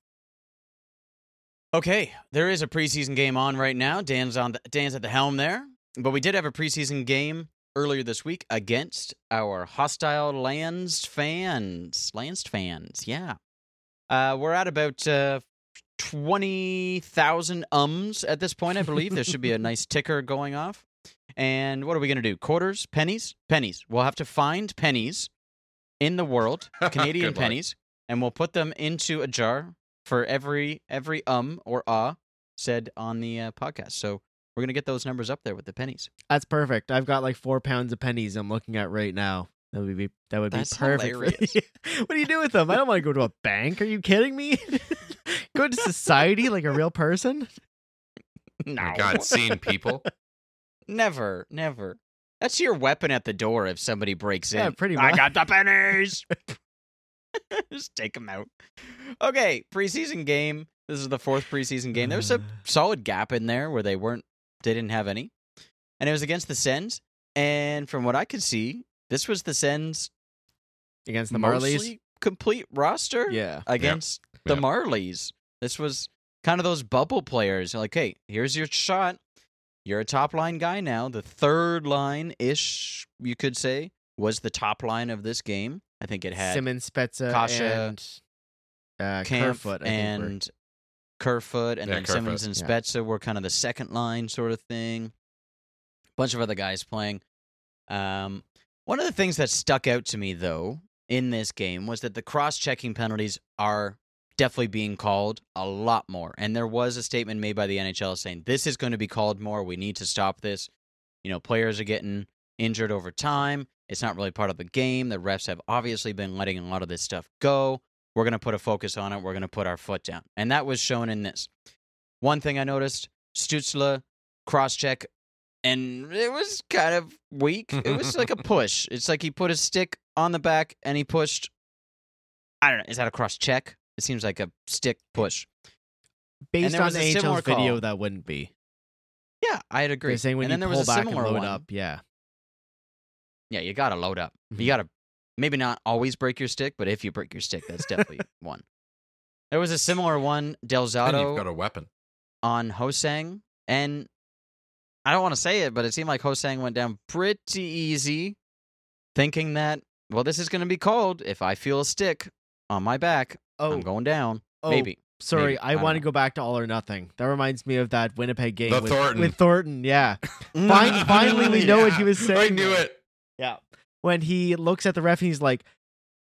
Speaker 1: Okay, there is a preseason game on right now. Dan's on the, Dan's at the helm there, but we did have a preseason game earlier this week against our hostile lands fans. Lansed fans, yeah. Uh, we're at about uh, twenty thousand ums at this point. I believe there should be a nice (laughs) ticker going off. And what are we gonna do? Quarters, pennies, pennies. We'll have to find pennies in the world, (laughs) Canadian
Speaker 3: Good luck.
Speaker 1: pennies, and we'll put them into a jar for every every um or ah said on the uh, podcast. So we're gonna get those numbers up there with the pennies.
Speaker 2: That's perfect. I've got like four pounds of pennies I'm looking at right now. That would be that would
Speaker 1: That's
Speaker 2: be perfect. (laughs) what do you do with them? I don't want to go to a bank. Are you kidding me? (laughs) go to society like a real person? (laughs)
Speaker 1: No,
Speaker 3: God, seeing people.
Speaker 1: never, never. That's your weapon at the door if somebody breaks in.
Speaker 2: Yeah, pretty
Speaker 1: I got the pennies. Just take them out. Okay, preseason game. This is the fourth preseason game. There was a (sighs) solid gap in there where they weren't, they didn't have any, and it was against the Sens. And from what I could see, this was the Sens'
Speaker 2: Against the Marlies?
Speaker 1: complete roster
Speaker 2: Yeah.
Speaker 1: against the
Speaker 3: Yep.
Speaker 1: Marlies. This was kind of those bubble players. Like, hey, here's your shot. You're a top line guy now. The third line ish, you could say, was the top line of this game. I think it had
Speaker 2: Simmonds, Spezza,
Speaker 1: Kase,
Speaker 2: and uh,
Speaker 1: Kampf
Speaker 2: Kerfoot, I think,
Speaker 1: and Kerfoot, and
Speaker 3: Yeah,
Speaker 1: then Simmonds and
Speaker 2: yeah.
Speaker 1: Were kind of the second line sort of thing. Bunch of other guys playing. Um, one of the things that stuck out to me though in this game was that the cross-checking penalties are definitely being called a lot more, and there was a statement made by the NHL saying this is going to be called more. We need to stop this. You know, players are getting injured over time. It's not really part of the game. The refs have obviously been letting a lot of this stuff go. We're going to put a focus on it. We're going to put our foot down. And that was shown in this. One thing I noticed Stützle cross check, and it was kind of weak. It (laughs) was like a push. It's like he put his stick on the back and he pushed. I don't know. Is that a cross check? It seems like a stick push.
Speaker 2: Based on
Speaker 1: the a
Speaker 2: video,
Speaker 1: call.
Speaker 2: that wouldn't be.
Speaker 1: Yeah, I'd agree.
Speaker 2: They're saying when
Speaker 1: and then
Speaker 2: you
Speaker 1: there
Speaker 2: pull
Speaker 1: was a
Speaker 2: back and
Speaker 1: similar
Speaker 2: load
Speaker 1: one.
Speaker 2: up, yeah.
Speaker 1: Yeah, you got to load up. You mm-hmm. got to maybe not always break your stick, but if you break your stick, that's definitely (laughs) one. There was a similar one,
Speaker 3: Then you've got a weapon.
Speaker 1: on Ho-Sang, and I don't want to say it, but it seemed like Ho-Sang went down pretty easy, thinking that well, this is going to be called if I feel a stick on my back,
Speaker 2: Oh,
Speaker 1: I'm going down.
Speaker 2: oh,
Speaker 1: maybe.
Speaker 2: Sorry,
Speaker 1: maybe.
Speaker 2: I,
Speaker 1: I
Speaker 2: want to go back to All or Nothing. That reminds me of that Winnipeg game with
Speaker 3: Thornton.
Speaker 2: with Thornton. Yeah, (laughs) Fin- finally we know what he was (laughs) saying.
Speaker 3: I
Speaker 2: knew
Speaker 3: it.
Speaker 2: yeah. When he looks at the ref and he's like,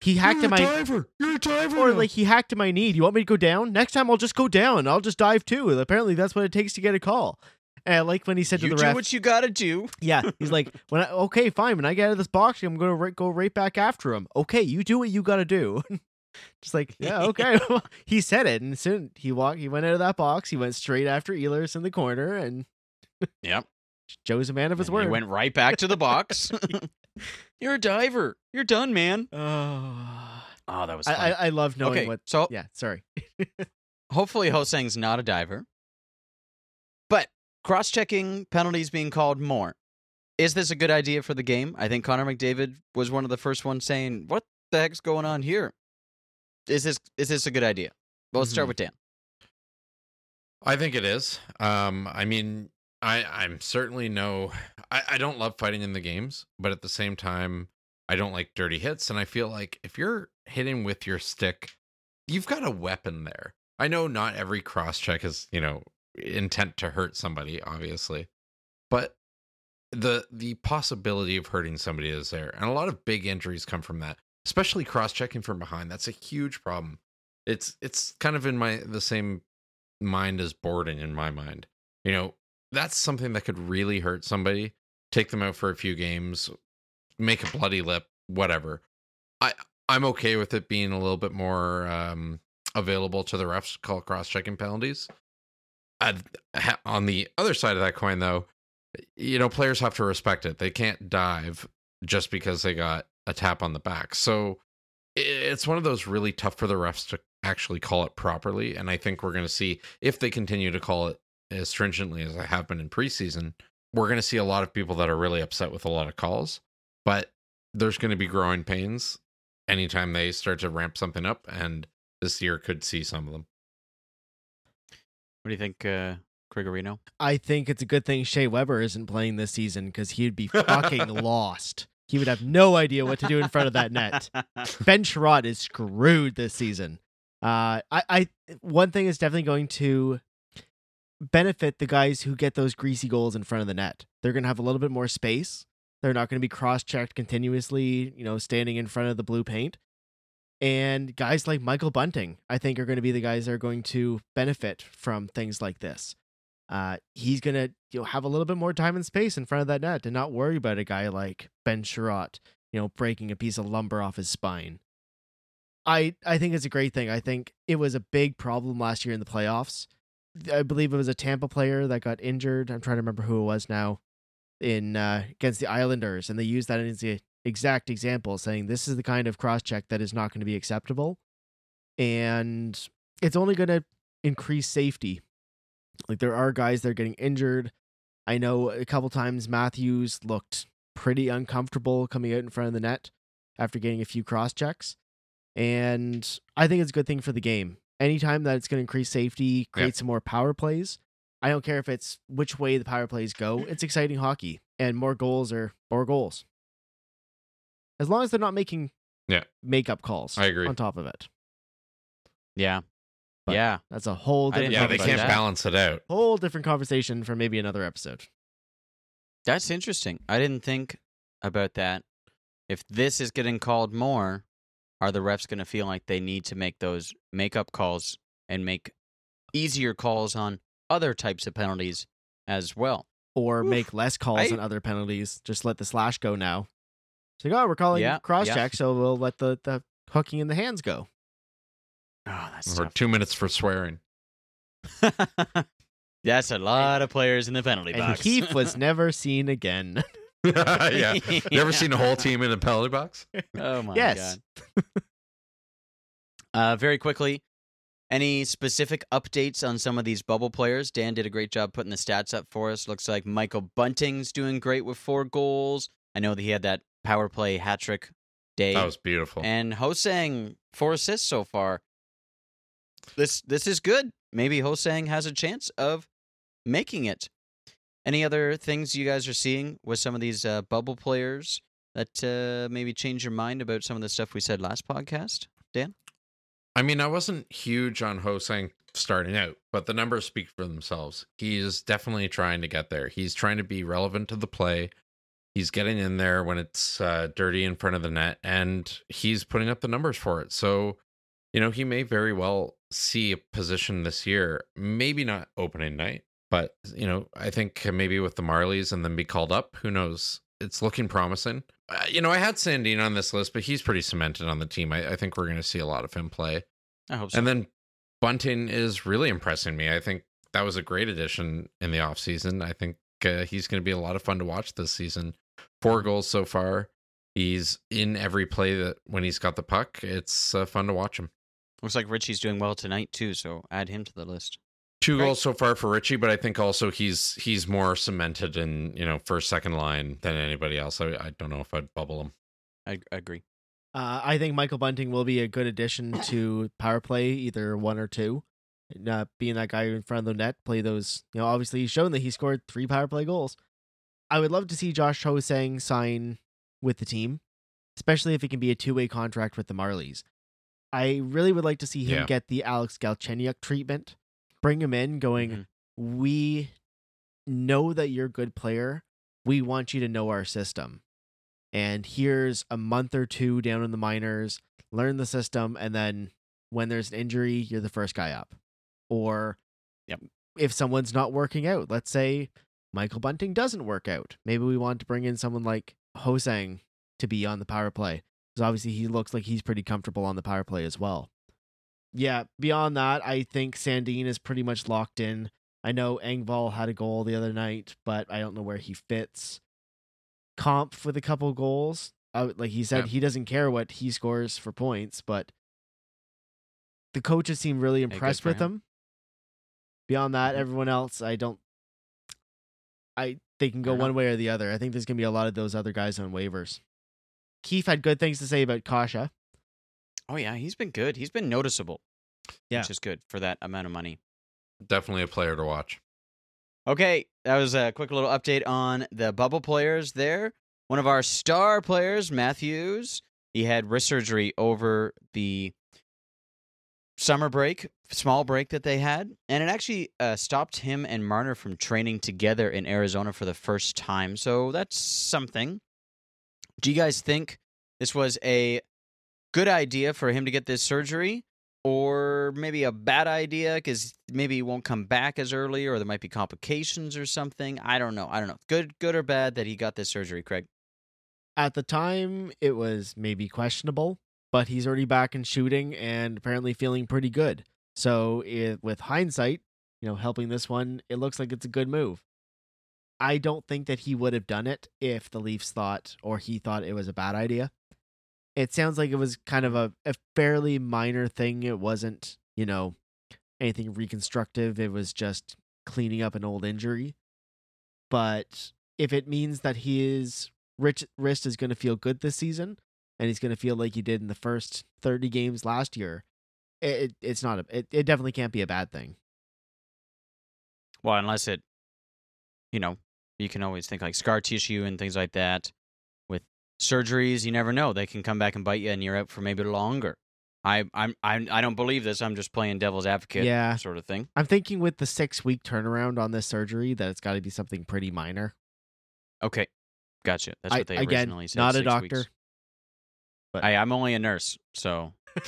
Speaker 2: "He hacked
Speaker 3: You're
Speaker 2: at
Speaker 3: a
Speaker 2: my."
Speaker 3: diver. You're a diver.
Speaker 2: Or like he hacked to my knee. Do you want me to go down? Next time I'll just go down. I'll just dive too. Apparently that's what it takes to get a call. And I like when he said
Speaker 1: You
Speaker 2: to
Speaker 1: do
Speaker 2: the ref, "You do
Speaker 1: what you got to do. (laughs)
Speaker 2: "Yeah." He's like, "When I okay, fine. When I get out of this box, I'm gonna right, go right back after him. Okay, you do what you got to do." (laughs) just like, yeah, (laughs) okay. he said it, and soon he walked. He went out of that box. He went straight after Ehlers in the corner, and
Speaker 1: Yep.
Speaker 2: Joe's a man of his
Speaker 1: And
Speaker 2: word.
Speaker 1: He went right back to the box. You're a diver. You're done, man.
Speaker 2: oh. (sighs)
Speaker 1: Oh, that was
Speaker 2: I. I I love knowing
Speaker 1: okay,
Speaker 2: what.
Speaker 1: so
Speaker 2: Yeah, sorry.
Speaker 1: hopefully Ho-Sang's not a diver. But cross-checking penalties being called more. Is this a good idea for the game? I think Connor McDavid was one of the first ones saying, "What the heck's going on here? Is this is this a good idea?" Well, let's start
Speaker 2: Mhm.
Speaker 1: with Dan.
Speaker 3: I think it is. Um, I mean, I I'm certainly no. I, I don't love fighting in the games, but at the same time, I don't like dirty hits, and I feel like if you're hitting with your stick, you've got a weapon there. I know not every cross check is you know intent to hurt somebody, obviously, but the the possibility of hurting somebody is there, and a lot of big injuries come from that, especially cross checking from behind. That's a huge problem. It's it's kind of in my the same mind as boarding in my mind. You know, that's something that could really hurt somebody, take them out for a few games, make a bloody lip, whatever. I I'm okay with it being a little bit more um available to the refs to call cross checking penalties. On the other side of that coin though, you know, players have to respect it. They can't dive just because they got a tap on the back. So it's one of those really tough for the refs to actually call it properly. And I think we're going to see if they continue to call it as stringently as they have been in preseason, we're going to see a lot of people that are really upset with a lot of calls. But there's going to be growing pains anytime they start to ramp something up. And this year could see some of them.
Speaker 1: What do you think, uh, Gregorino?
Speaker 2: I think it's a good thing Shea Weber isn't playing this season because he'd be fucking (laughs) lost. He would have no idea what to do in front of that net. (laughs) Ben Chiarot is screwed this season. Uh, I, I, one thing is definitely going to benefit the guys who get those greasy goals in front of the net. They're going to have a little bit more space. They're not going to be cross-checked continuously, you know, standing in front of the blue paint. And guys like Michael Bunting, I think, are going to be the guys that are going to benefit from things like this. Uh, he's going to you know have a little bit more time and space in front of that net and not worry about a guy like Ben Chiarot, you know, breaking a piece of lumber off his spine. I I think it's a great thing. I think it was a big problem last year in the playoffs. I believe it was a Tampa player that got injured. I'm trying to remember who it was now in uh, against the Islanders, and they used that as the exact example, saying this is the kind of cross check that is not going to be acceptable, and it's only going to increase safety. Like there are guys that are getting injured. I know a couple times Matthews looked pretty uncomfortable coming out in front of the net after getting a few cross checks. And I think it's a good thing for the game. Anytime that it's going to increase safety, create some more power plays. I don't care if it's which way the power plays go. It's exciting hockey, and more goals are more goals. As long as they're not making
Speaker 3: Yeah.
Speaker 2: makeup calls.
Speaker 3: I agree.
Speaker 2: On top of it,
Speaker 1: yeah.
Speaker 2: But-
Speaker 1: yeah.
Speaker 2: that's a whole different
Speaker 3: Yeah, they can't
Speaker 1: that.
Speaker 3: balance it out.
Speaker 2: whole different conversation for maybe another episode.
Speaker 1: That's interesting. I didn't think about that. If this is getting called more, are the refs going to feel like they need to make those makeup calls and make easier calls on other types of penalties as well?
Speaker 2: or
Speaker 1: Oof.
Speaker 2: make less calls
Speaker 1: I-
Speaker 2: on other penalties. Just let the slash go now. It's like, oh, we're calling
Speaker 1: Yeah,
Speaker 2: cross
Speaker 1: yeah.
Speaker 2: check, so we'll let the, the hooking in the hands go.
Speaker 1: Oh, that's
Speaker 3: Or two minutes for swearing. (laughs)
Speaker 1: that's a lot of players in the penalty
Speaker 2: And
Speaker 1: box.
Speaker 2: Keith was (laughs) never seen again. (laughs)
Speaker 3: yeah. You ever seen a whole team in a penalty box?
Speaker 1: Oh my
Speaker 2: Yes.
Speaker 1: god. uh, very quickly, any specific updates on some of these bubble players? Dan did a great job putting the stats up for us. Looks like Michael Bunting's doing great with four goals. I know that he had that power play hat trick day.
Speaker 3: That was beautiful.
Speaker 1: and Ho-Sang four assists so far. This this is good. Maybe Ho-Sang has a chance of making it. Any other things you guys are seeing with some of these uh, bubble players that uh, maybe change your mind about some of the stuff we said last podcast? Dan?
Speaker 3: I mean, I wasn't huge on Ho-Sang starting out, but the numbers speak for themselves. He's definitely trying to get there. He's trying to be relevant to the play. He's getting in there when it's uh, dirty in front of the net, and he's putting up the numbers for it. So, you know, he may very well see a position this year. Maybe not opening night, but you know, I think maybe with the Marlies and then be called up. Who knows? It's looking promising. Uh, you know, I had Sandin on this list, but he's pretty cemented on the team. I, I think we're going to see a lot of him play.
Speaker 1: I hope so.
Speaker 3: And then Bunting is really impressing me. I think that was a great addition in the offseason. I think uh, he's going to be a lot of fun to watch this season. Four goals so far. He's in every play that when he's got the puck. It's uh, fun to watch him.
Speaker 1: Looks like Ritchie's doing well tonight too, so add him to the list.
Speaker 3: Two
Speaker 1: Great.
Speaker 3: goals so far for Ritchie, but I think also he's he's more cemented in you know first second line than anybody else. I, I don't know if I'd bubble him.
Speaker 1: I, I agree.
Speaker 2: Uh, I think Michael Bunting will be a good addition (coughs) to power play, either one or two. And, Uh, being that guy in front of the net, play those. You know, obviously he's shown that he scored three power play goals. I would love to see Josh Ho-Sang sign with the team, especially if it can be a two way contract with the Marlies. I really would like to see him
Speaker 3: Yeah.
Speaker 2: get the Alex Galchenyuk treatment. Bring him in, going,
Speaker 1: Mhm.
Speaker 2: we know that you're a good player. We want you to know our system. And here's a month or two down in the minors, learn the system, and then when there's an injury, you're the first guy up. Or
Speaker 1: Yep.
Speaker 2: if someone's not working out, let's say Michael Bunting doesn't work out. Maybe we want to bring in someone like Ho-Sang to be on the power play. Because obviously he looks like he's pretty comfortable on the power play as well. Yeah, beyond that, I think Sandin is pretty much locked in. I know Engvall had a goal the other night, but I don't know where he fits. Kampf with a couple goals. Uh, like he said,
Speaker 3: Yeah.
Speaker 2: he doesn't care what he scores for points, but the coaches seem really impressed with
Speaker 1: him.
Speaker 2: him. Beyond that,
Speaker 1: Mhm.
Speaker 2: everyone else, I don't. I they can go
Speaker 1: Fair
Speaker 2: one way or the other. I think there's gonna be a lot of those other guys on waivers. Keefe had good things to say about Kase.
Speaker 1: Oh yeah, he's been good. He's been noticeable.
Speaker 2: Yeah.
Speaker 1: Which is good for that amount of money.
Speaker 3: Definitely a player to watch.
Speaker 1: Okay, that was a quick little update on the bubble players there. One of our star players, Matthews, he had wrist surgery over the summer break, small break that they had, and it actually uh, stopped him and Marner from training together in Arizona for the first time. So that's something. Do you guys think this was a good idea for him to get this surgery? or maybe a bad idea because maybe he won't come back as early or there might be complications or something i don't know i don't know good good or bad that he got this surgery craig
Speaker 2: At the time, it was maybe questionable, but he's already back in shooting and apparently feeling pretty good. So, it, with hindsight, you know, helping this one, it looks like it's a good move. I don't think that he would have done it if the Leafs thought or he thought it was a bad idea. It sounds like it was kind of a, a fairly minor thing. It wasn't, you know, anything reconstructive. It was just cleaning up an old injury. But if it means that his wrist is going to feel good this season and he's going to feel like he did in the first 30 games last year, it, it it's not a it, it definitely can't be a bad thing.
Speaker 1: well unless it you know you can always think like scar tissue and things like that with surgeries you never know they can come back and bite you and you're out for maybe longer i i'm, I'm i don't believe this i'm just playing devil's advocate
Speaker 2: Yeah.
Speaker 1: sort of thing
Speaker 2: I'm thinking with the 6 week turnaround on this surgery that it's got to be something pretty minor.
Speaker 1: okay gotcha that's
Speaker 2: I-
Speaker 1: what they
Speaker 2: again,
Speaker 1: originally said
Speaker 2: not a doctor.
Speaker 1: weeks.
Speaker 2: But-
Speaker 1: I, i'm only a nurse so (laughs)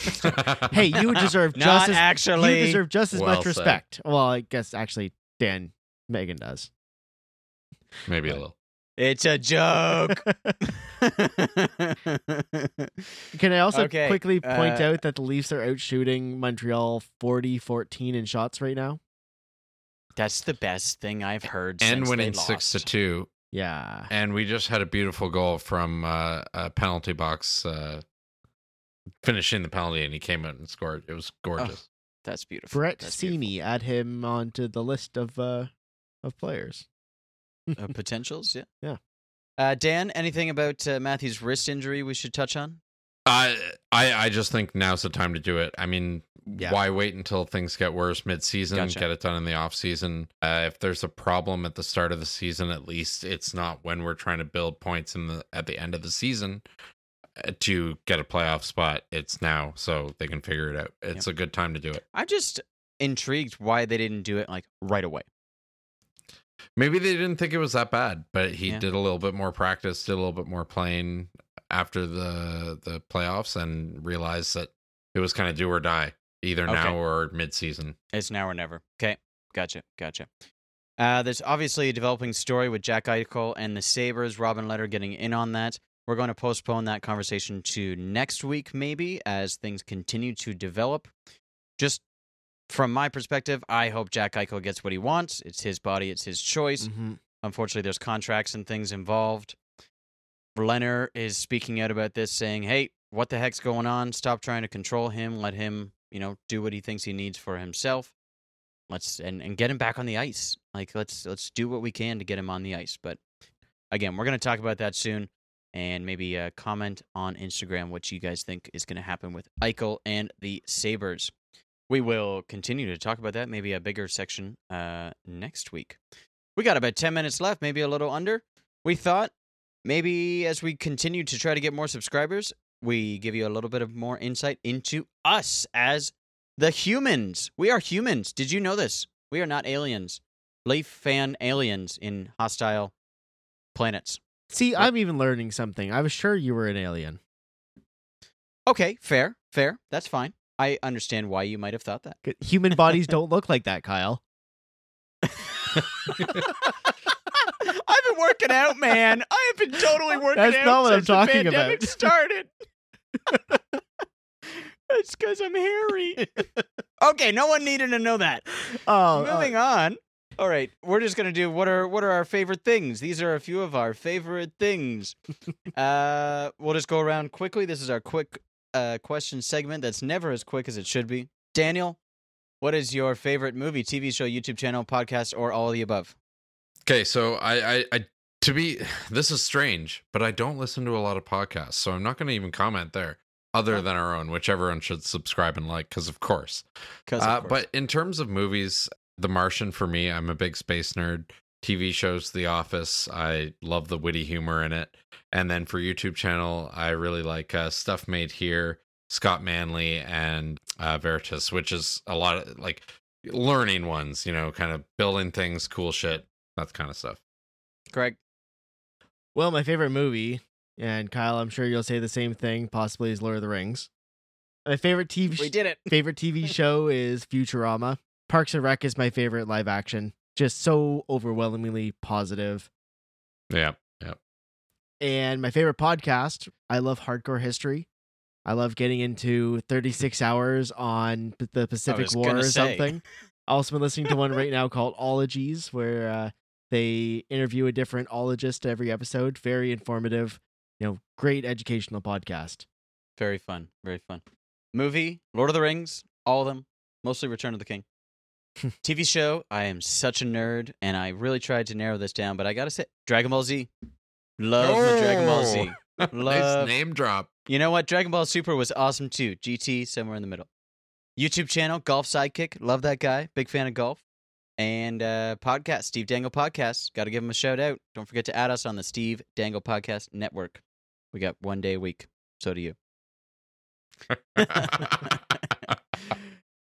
Speaker 2: Hey, you (laughs) deserve
Speaker 1: not
Speaker 2: just as
Speaker 1: actually
Speaker 2: you deserve just as
Speaker 3: Well
Speaker 2: much
Speaker 3: said.
Speaker 2: respect. Well, I guess actually Dan Megan does.
Speaker 3: Maybe a little.
Speaker 1: It's a joke. (laughs)
Speaker 2: Can I also
Speaker 1: Okay,
Speaker 2: quickly point
Speaker 1: uh,
Speaker 2: out that the Leafs are out shooting Montreal 40-14 in shots right now?
Speaker 1: That's the best thing I've heard.
Speaker 3: And
Speaker 1: since
Speaker 3: winning
Speaker 1: they
Speaker 3: six to two.
Speaker 2: Yeah.
Speaker 3: And we just had a beautiful goal from uh, a penalty box, uh, finishing the penalty, and he came out and scored. It was gorgeous.
Speaker 1: That's beautiful.
Speaker 2: Brett
Speaker 1: That's beautiful.
Speaker 2: Sini, add him onto the list of uh of players.
Speaker 1: Uh, (laughs) potentials, yeah.
Speaker 2: Yeah.
Speaker 1: Uh, Dan, anything about uh, Matthew's wrist injury we should touch on?
Speaker 3: I, I I just think now's the time to do it. I mean,
Speaker 2: Yeah.
Speaker 3: why wait until things get worse mid-season?
Speaker 1: Gotcha.
Speaker 3: Get it done in the off season. Uh, if there's a problem at the start of the season, at least it's not when we're trying to build points in the at the end of the season uh, to get a playoff spot. It's now, so they can figure it out. It's a good time to do it.
Speaker 1: I'm just intrigued why they didn't do it like right away.
Speaker 3: Maybe they didn't think it was that bad, but he
Speaker 1: Yeah.
Speaker 3: did a little bit more practice, did a little bit more playing after the the playoffs, and realized that it was kind of do or die, either
Speaker 1: Okay.
Speaker 3: now or mid-season.
Speaker 1: It's now or never. Okay, gotcha, gotcha. Uh, there's obviously a developing story with Jack Eichel and the Sabres. Robin Lehner getting in on that. We're going to postpone that conversation to next week, maybe, as things continue to develop. Just from my perspective, I hope Jack Eichel gets what he wants. It's his body, it's his choice.
Speaker 2: Mhm.
Speaker 1: Unfortunately, there's contracts and things involved. Leonard is speaking out about this, saying, "Hey, what the heck's going on? Stop trying to control him. Let him, you know, do what he thinks he needs for himself. Let's and, and get him back on the ice. Like let's let's do what we can to get him on the ice. But again, we're gonna talk about that soon, and maybe uh, comment on Instagram what you guys think is gonna happen with Eichel and the Sabres. We will continue to talk about that. Maybe a bigger section uh, next week. We got about 10 minutes left, maybe a little under. We thought maybe as we continue to try to get more subscribers, we give you a little bit of more insight into us as the humans. We are humans. Did you know this? We are not aliens. Leaf fan aliens in hostile planets.
Speaker 2: See, I'm even learning something. I was sure you were an alien.
Speaker 1: Okay, fair, fair. That's fine. I understand why you might have thought that.
Speaker 2: Human bodies (laughs) don't look like that, Kyle. (laughs)
Speaker 1: I've been working out, man. I have been totally working
Speaker 2: That's
Speaker 1: out That's
Speaker 2: not what I'm talking about.
Speaker 1: started. (laughs) it's because I'm hairy. (laughs) okay, no one needed to know that.
Speaker 2: Oh, uh,
Speaker 1: Moving on. All right, we're just gonna do what are what are our favorite things. These are a few of our favorite things. (laughs) uh, we'll just go around quickly. This is our quick uh, question segment. That's never as quick as it should be. Daniel, what is your favorite movie, TV show, YouTube channel, podcast, or all of the above?
Speaker 3: Okay, so I, I, I, to be, this is strange, but I don't listen to a lot of podcasts, so I'm not going to even comment there, other than our own, which everyone should subscribe and like, because of course.
Speaker 1: Because
Speaker 3: Uh, but in terms of movies, The Martian for me, I'm a big space nerd. TV shows, The Office, I love the witty humor in it. And then for YouTube channel, I really like uh, Stuff Made Here, Scott Manley, and uh, Veritas, which is a lot of like learning ones, you know, kind of building things, cool shit, that kind of stuff.
Speaker 1: Greg,
Speaker 2: well, my favorite movie, and Kyle, I'm sure you'll say the same thing, possibly is Lord of the Rings. My favorite TV
Speaker 1: we did it. (laughs)
Speaker 2: favorite TV show is Futurama. Parks and Rec is my favorite live action. Just so overwhelmingly positive.
Speaker 3: Yeah. Yeah.
Speaker 2: And my favorite podcast, I love Hardcore History. I love getting into 36 hours on the Pacific War
Speaker 1: gonna
Speaker 2: or
Speaker 1: say.
Speaker 2: something. Also been listening to one right (laughs) now called Ologies, where uh, they interview a different ologist every episode. Very informative, you know, great educational podcast.
Speaker 1: Very fun. Very fun. Movie, Lord of the Rings, all of them. Mostly Return of the King. (laughs) TV show, I am such a nerd, and I really tried to narrow this down, but I gotta say, Dragon Ball Z. Love my Dragon Ball Z. Oh! (laughs)
Speaker 3: nice
Speaker 1: Love-
Speaker 3: name drop.
Speaker 1: You know what? Dragon Ball Super was awesome too. GT, somewhere in the middle. YouTube channel, Golf Sidekick. Love that guy. Big fan of golf. And uh, podcast, Steve Dangle Podcast. Got to give him a shout out. Don't forget to add us on the Steve Dangle Podcast Network. We got one day a week. So do you. (laughs)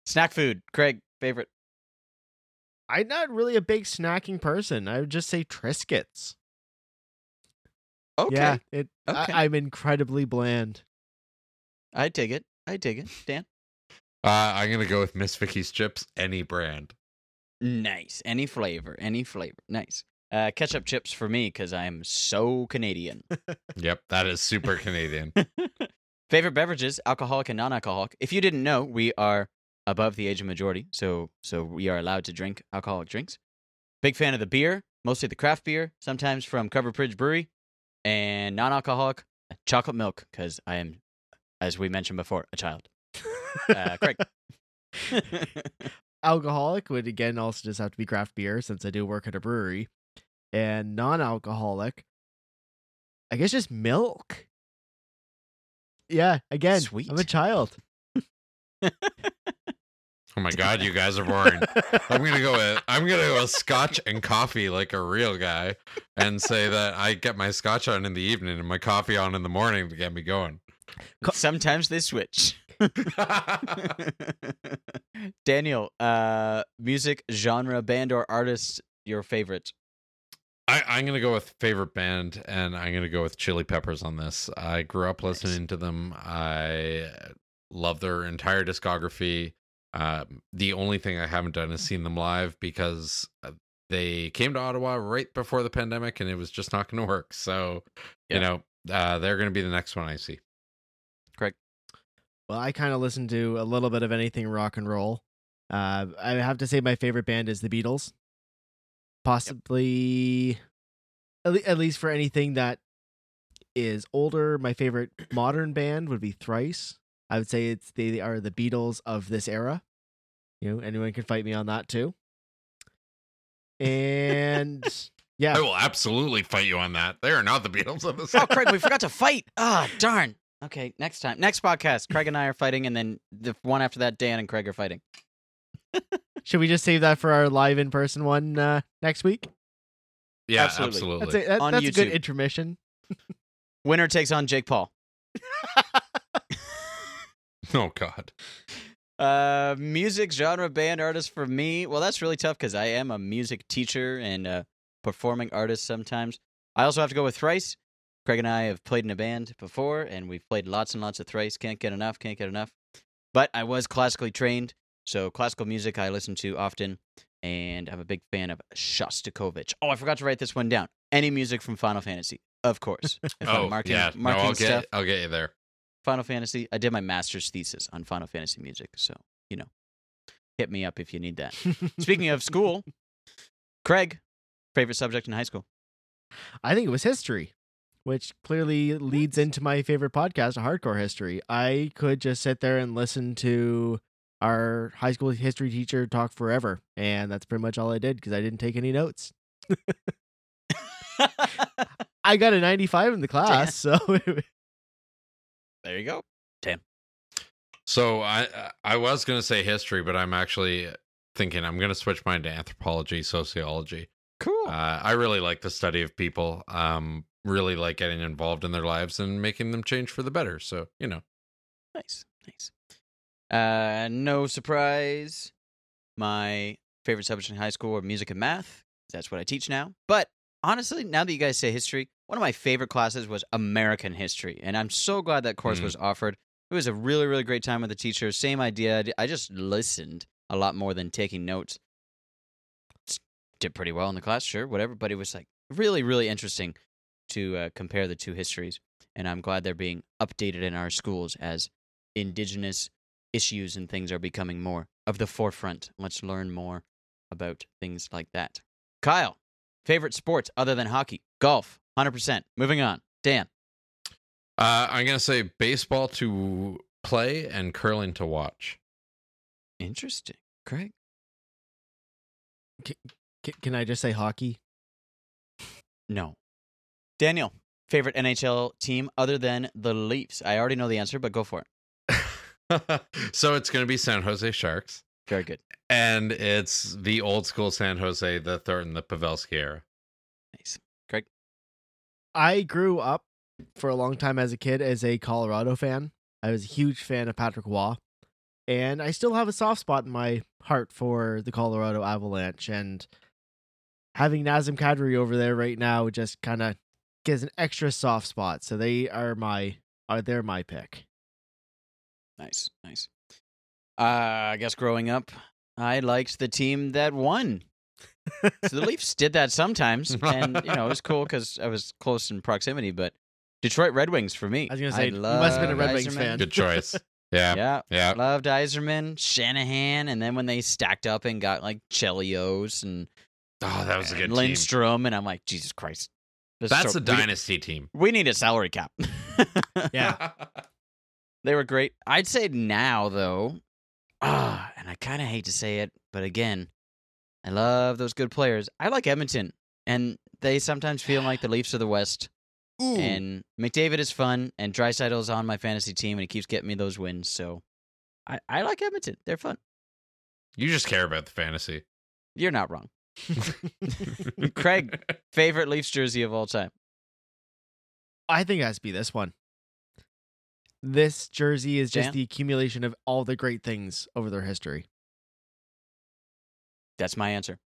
Speaker 1: Snack food. Craig, favorite.
Speaker 2: I'm not really a big snacking person. I would just say Triscuits.
Speaker 1: Okay.
Speaker 2: Yeah, it.
Speaker 1: Okay.
Speaker 2: I, I'm incredibly bland.
Speaker 1: I dig it. I dig it. Dan?
Speaker 3: Uh, I'm gonna go with Miss Vickie's chips, any brand.
Speaker 1: Nice. Any flavor. Any flavor. Nice. Uh, ketchup chips for me because I am so Canadian.
Speaker 3: Yep, that is super Canadian. (laughs)
Speaker 1: Favorite beverages, alcoholic and non-alcoholic. If you didn't know, we are above the age of majority, so so we are allowed to drink alcoholic drinks. Big fan of the beer, mostly the craft beer, sometimes from Covered Bridge Brewery, and non-alcoholic chocolate milk because I am, as we mentioned before, a child. Uh, Craig. (laughs) (laughs)
Speaker 2: Alcoholic would again also just have to be craft beer since I do work at a brewery. And non-alcoholic, I guess just milk. Yeah, again, I'm a child.
Speaker 3: Oh my (laughs) god, you guys are boring. I'm gonna go with (laughs) I'm gonna go with scotch and coffee like a real guy, and say that I get my scotch on in the evening and my coffee on in the morning to get me going.
Speaker 1: Sometimes they switch. (laughs) Daniel, uh, music genre, band, or artist your favorite?
Speaker 3: I, I'm gonna go with favorite band, and I'm gonna go with Chili Peppers on this. I grew up
Speaker 1: Nice.
Speaker 3: listening to them. I love their entire discography. Uh, the only thing I haven't done is seen them live because uh, they came to Ottawa right before the pandemic, and it was just not going to work. So,
Speaker 1: Yeah.
Speaker 3: you know, uh, they're going to be the next one I see.
Speaker 2: Well, I kind of listen to a little bit of anything rock and roll. Uh, I have to say my favorite band is the Beatles. Possibly, at, at least for anything that is older, my favorite (clears throat) modern band would be Thrice. I would say it's they are the Beatles of this era. You know, anyone can fight me on that too. And (laughs) yeah,
Speaker 3: I will absolutely fight you on that. They are not the Beatles of the
Speaker 1: Oh, Craig, we forgot to fight. Ah, darn. Okay, next time. Next podcast, Craig and I are fighting, and then the one after that, Dan and Craig are fighting. (laughs)
Speaker 2: should we just save that for our live in person one uh, next week?
Speaker 3: Yeah,
Speaker 1: Absolutely.
Speaker 3: absolutely.
Speaker 2: That's a, that,
Speaker 1: On
Speaker 2: that's a good intermission. (laughs)
Speaker 1: Winner takes on Jake Paul. (laughs)
Speaker 3: Oh God.
Speaker 1: Uh, music genre, band, artist for me. Well, that's really tough because I am a music teacher and a performing artist sometimes. I also have to go with Thrice. Craig and I have played in a band before, and we've played lots and lots of Thrice. Can't get enough. Can't get enough. But I was classically trained, so classical music I listen to often, and I'm a big fan of Shostakovich. Oh, I forgot to write this one down. Any music from Final Fantasy, of course. If
Speaker 3: oh
Speaker 1: I'm marking,
Speaker 3: yeah. No, I'll get. I'll get you there.
Speaker 1: Final Fantasy. I did my master's thesis on Final Fantasy music, so you know, hit me up if you need that. Speaking of school, (laughs) Craig, favorite subject in high school?
Speaker 2: I think it was history, which clearly leads into my favorite podcast, Hardcore History. I could just sit there and listen to our high school history teacher talk forever, and that's pretty much all I did because I didn't take any notes. (laughs) I got a 95 in the class, so (laughs)
Speaker 1: there you go. Tim.
Speaker 3: So I I was gonna say history, but I'm actually thinking I'm gonna switch mine to anthropology, sociology.
Speaker 1: Cool.
Speaker 3: Uh, I really like the study of people. Um, really like getting involved in their lives and making them change for the better. So you know,
Speaker 1: nice, nice. Uh, no surprise. My favorite subject in high school were music and math. That's what I teach now. But honestly, now that you guys say history, one of my favorite classes was American history, and I'm so glad that course
Speaker 3: Mm.
Speaker 1: was offered. It was a really, really great time with the teacher. Same idea. I just listened a lot more than taking notes. Did pretty well in the class, sure, whatever. But it was like really, really interesting to uh, compare the two histories, and I'm glad they're being updated in our schools as indigenous issues and things are becoming more of the forefront. Let's learn more about things like that. Kyle, favorite sports other than hockey? Golf, 100%. Moving on. Dan.
Speaker 3: uh, I'm gonna say baseball to play and curling to watch.
Speaker 1: Interesting. Craig.
Speaker 2: C- can I just say hockey?
Speaker 1: No. Daniel, favorite NHL team other than the Leafs? I already know the answer, but go for it. (laughs)
Speaker 3: so it's gonna be San Jose Sharks,
Speaker 1: Very good.
Speaker 3: and it's the old school San Jose, the Thornton, the Pavelski era.
Speaker 1: Nice. Craig.
Speaker 2: I grew up for a long time as a kid as a Colorado fan. I was a huge fan of Patrick Roy, and I still have a soft spot in my heart for the Colorado Avalanche. And having Nazem Kadri over there right now just kind of gives an extra soft spot. So they are my are they're my pick.
Speaker 1: Nice. Nice. Uh, I guess growing up, I liked the team that won So the Leafs did that sometimes, and you know it was (laughs) cool because I was close in proximity. But Detroit Red Wings for me.
Speaker 2: I was gonna say, you must have been a Red Wings
Speaker 1: Yzerman.
Speaker 2: fan.
Speaker 3: Good choice. (laughs) Yeah.
Speaker 1: Yeah,
Speaker 3: Yeah.
Speaker 1: loved Yzerman, Shanahan, and then when they stacked up and got like Chelios and
Speaker 3: Oh, that was a good
Speaker 1: and
Speaker 3: team.
Speaker 1: Lindstrom, and I'm like, Jesus Christ, this is
Speaker 3: That's
Speaker 1: so-
Speaker 3: a dynasty team.
Speaker 1: We, we need a salary cap. (laughs)
Speaker 2: Yeah. (laughs)
Speaker 1: They were great. I'd say now though, ah, (sighs) and I kind of hate to say it, but again, I love those good players. I like Edmonton, and they sometimes feel like the Leafs of the West. And McDavid is fun, and Draisaitl's on my fantasy team, and he keeps getting me those wins. So, I I like Edmonton. They're fun.
Speaker 3: You just care about the fantasy.
Speaker 1: You're not wrong. (laughs) Craig, favorite Leafs jersey of all time.
Speaker 2: I think it has to be this one. This jersey is just
Speaker 1: Dan?
Speaker 2: the accumulation of all the great things over their history.
Speaker 1: That's my answer,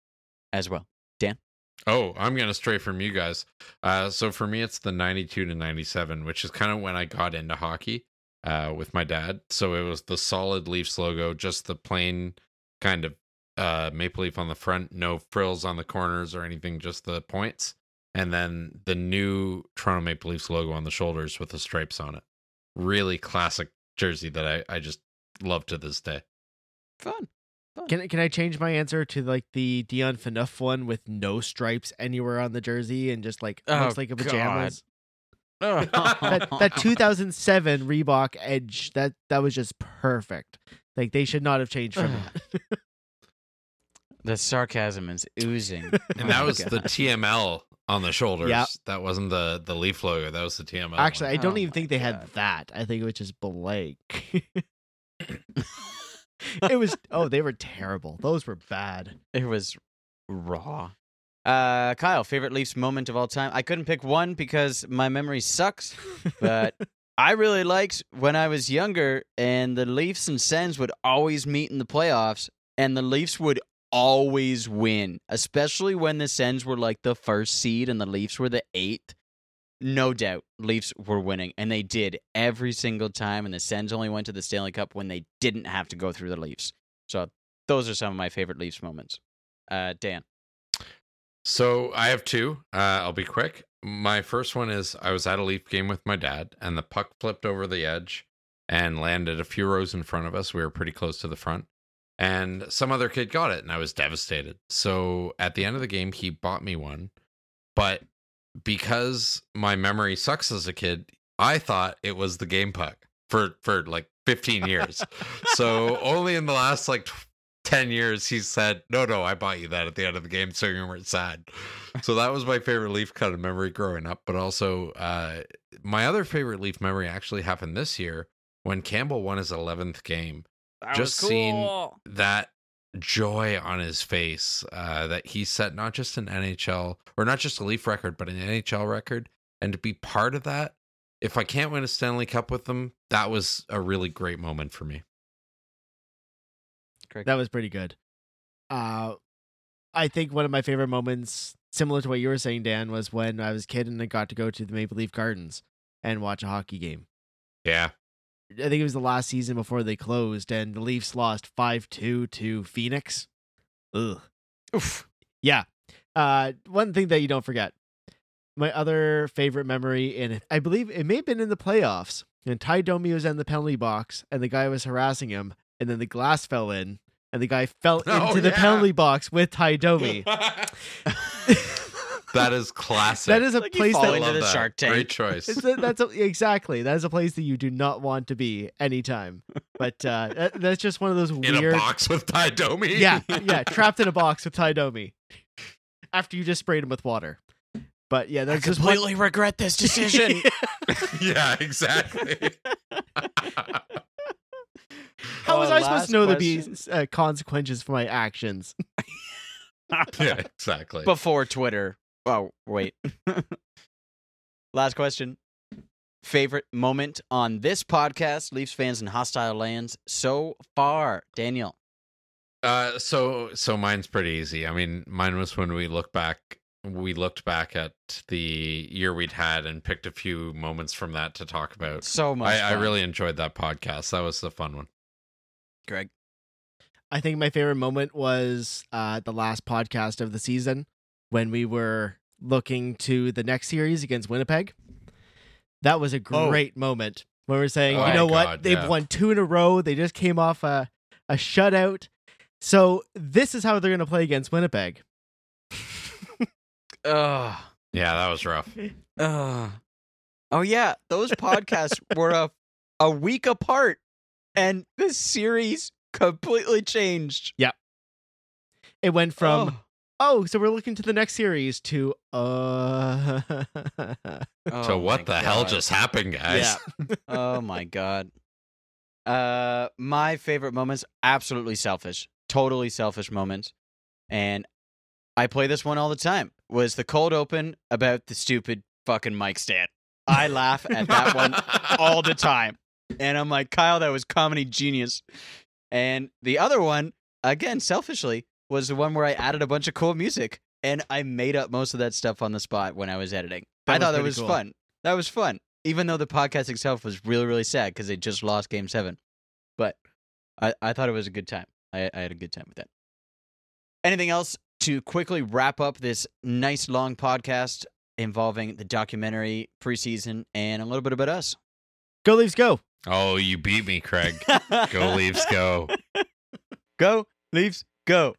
Speaker 1: as well. Dan?
Speaker 3: Oh, I'm gonna stray from you guys. Uh, so for me, it's the '92 to '97, which is kind of when I got into hockey uh, with my dad. So it was the solid Leafs logo, just the plain kind of uh, maple leaf on the front, no frills on the corners or anything, just the points, and then the new Toronto Maple Leafs logo on the shoulders with the stripes on it. Really classic jersey that I I just love to this day.
Speaker 1: Fun. Fun.
Speaker 2: Can can I change my answer to like the Dion Phaneuf one with no stripes anywhere on the jersey and just like
Speaker 1: Oh,
Speaker 2: looks like a pajamas?
Speaker 1: that
Speaker 2: That (laughs) that 2007 Reebok Edge that that was just perfect. Like they should not have changed from that. (laughs)
Speaker 1: the sarcasm is oozing. (laughs)
Speaker 3: And that
Speaker 1: Oh,
Speaker 3: was the TML on the shoulders.
Speaker 2: Yep.
Speaker 3: That wasn't the the Leaf logo. That was the TML.
Speaker 2: Actually, I don't
Speaker 1: Oh
Speaker 2: even think they had that. I think it was just blank. (laughs) (laughs) it was oh, they were terrible. Those were bad.
Speaker 1: It was raw. Uh, Kyle, favorite Leafs moment of all time? I couldn't pick one because my memory sucks, but I really liked when I was younger and the Leafs and Sens would always meet in the playoffs and the Leafs would always win, especially when the Sens were like the first seed and the Leafs were the eighth. No doubt, Leafs were winning, and they did every single time. And the Sens only went to the Stanley Cup when they didn't have to go through the Leafs. So those are some of my favorite Leafs moments. Uh, Dan.
Speaker 3: So I have two. Uh, I'll be quick. My first one is I was at a Leaf game with my dad, and the puck flipped over the edge and landed a few rows in front of us. We were pretty close to the front, and some other kid got it, and I was devastated. So at the end of the game, he bought me one, but because my memory sucks as a kid, I thought it was the game puck for for like 15 years. so (laughs) only in the last like 10 years he said no no i bought you that at the end of the game so you weren't sad so that was my favorite leaf kind of memory growing up but also uh my other favorite leaf memory actually happened this year when campbell won his 11th game
Speaker 1: That
Speaker 3: Just seen- that joy on his face uh that he set not just an nhl or not just a leaf record but an nhl record and to be part of that if i can't win a stanley cup with them that was a really great moment for me
Speaker 2: That was pretty good. Uh, I think one of my favorite moments, similar to what you were saying, Dan, was when I was a kid and I got to go to the Maple Leaf Gardens and watch a hockey game.
Speaker 3: yeah
Speaker 2: I think it was the last season before they closed, and the Leafs lost five two to Phoenix. Ugh.
Speaker 1: Oof.
Speaker 2: Yeah. Uh, one thing that you don't forget. My other favorite memory, and I believe it may have been in the playoffs, and Ty Domi was in the penalty box, and the guy was harassing him, and then the glass fell in, and the guy fell (laughs)
Speaker 3: Oh,
Speaker 2: into the penalty box with Ty Domi. (laughs) (laughs)
Speaker 3: that is classic.
Speaker 2: that is a
Speaker 1: Like you
Speaker 2: place
Speaker 1: fall
Speaker 2: that
Speaker 1: into
Speaker 3: Love
Speaker 1: the
Speaker 3: that.
Speaker 1: Shark Tank.
Speaker 3: Great choice.
Speaker 2: It's a, that's a, exactly that is a place that you do not want to be anytime. But uh, that, that's just one of those
Speaker 3: in
Speaker 2: weird.
Speaker 3: a box with Ty Domi.
Speaker 2: Yeah, yeah, trapped in a box with Ty Domi after you just sprayed him with water. But yeah,
Speaker 1: I
Speaker 2: that's just one-
Speaker 1: completely regret this (laughs) decision.
Speaker 3: yeah, exactly. (laughs)
Speaker 2: How was
Speaker 1: Oh,
Speaker 2: I supposed to know there'd be uh, consequences for my actions? (laughs)
Speaker 3: yeah, exactly.
Speaker 1: Before Twitter. Oh, wait. (laughs) Last question. Favorite moment on this podcast, Leafs fans in hostile lands so far, Daniel.
Speaker 3: Uh, so so mine's pretty easy. I mean, mine was when we look back. We looked back at the year we'd had and picked a few moments from that to talk about.
Speaker 1: So much.
Speaker 3: I, I really enjoyed that podcast. That was a fun one.
Speaker 1: Greg.
Speaker 2: I think my favorite moment was uh, the last podcast of the season when we were looking to the next series against Winnipeg. That was a
Speaker 1: Oh.
Speaker 2: great moment when we are saying,
Speaker 3: Oh
Speaker 2: you know what,
Speaker 3: God,
Speaker 2: they've
Speaker 3: yeah.
Speaker 2: won two in a row. They just came off a a shutout. So this is how they're going to play against Winnipeg. (laughs)
Speaker 1: Ugh.
Speaker 3: Yeah, that was rough. (laughs)
Speaker 1: Ugh. Oh yeah, those podcasts (laughs) were a a week apart, and the series completely changed.
Speaker 2: Yeah, it went from
Speaker 1: Oh.
Speaker 2: Oh, so we're looking to the next series to uh (laughs)
Speaker 3: so
Speaker 1: Oh
Speaker 3: what
Speaker 1: my
Speaker 3: the hell just happened, guys?
Speaker 2: Yeah. (laughs)
Speaker 1: oh my god. Uh my favorite moments absolutely selfish. Totally selfish moments. And I play this one all the time. Was the cold open about the stupid fucking mic stand. I laugh at that one all the (laughs) time. And I'm like, Kyle, that was comedy genius. And the other one, again, selfishly, was the one where I added a bunch of cool music and I made up most of that stuff on the spot when I was editing.
Speaker 2: That
Speaker 1: I
Speaker 2: was
Speaker 1: thought that was
Speaker 2: cool.
Speaker 1: fun. That was fun. Even though the podcast itself was really, really sad because they just lost game seven. But I, I thought it was a good time. I, I had a good time with that. Anything else to quickly wrap up this nice long podcast involving the documentary preseason and a little bit about us?
Speaker 2: Go Leafs go.
Speaker 3: Oh, you beat me, Craig. (laughs) Go Leafs, go.
Speaker 1: Go, Leafs, go.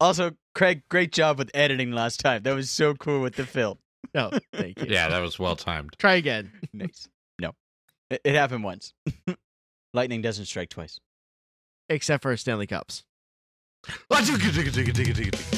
Speaker 1: Also, Craig, great job with editing last time. That was so cool with the film.
Speaker 2: No, thank you.
Speaker 3: Yeah, that was well timed.
Speaker 2: Try again. (laughs)
Speaker 1: Nice. No, it, it happened once. (laughs) Lightning doesn't strike twice.
Speaker 2: Except for Stanley Cups.
Speaker 3: Let's (laughs)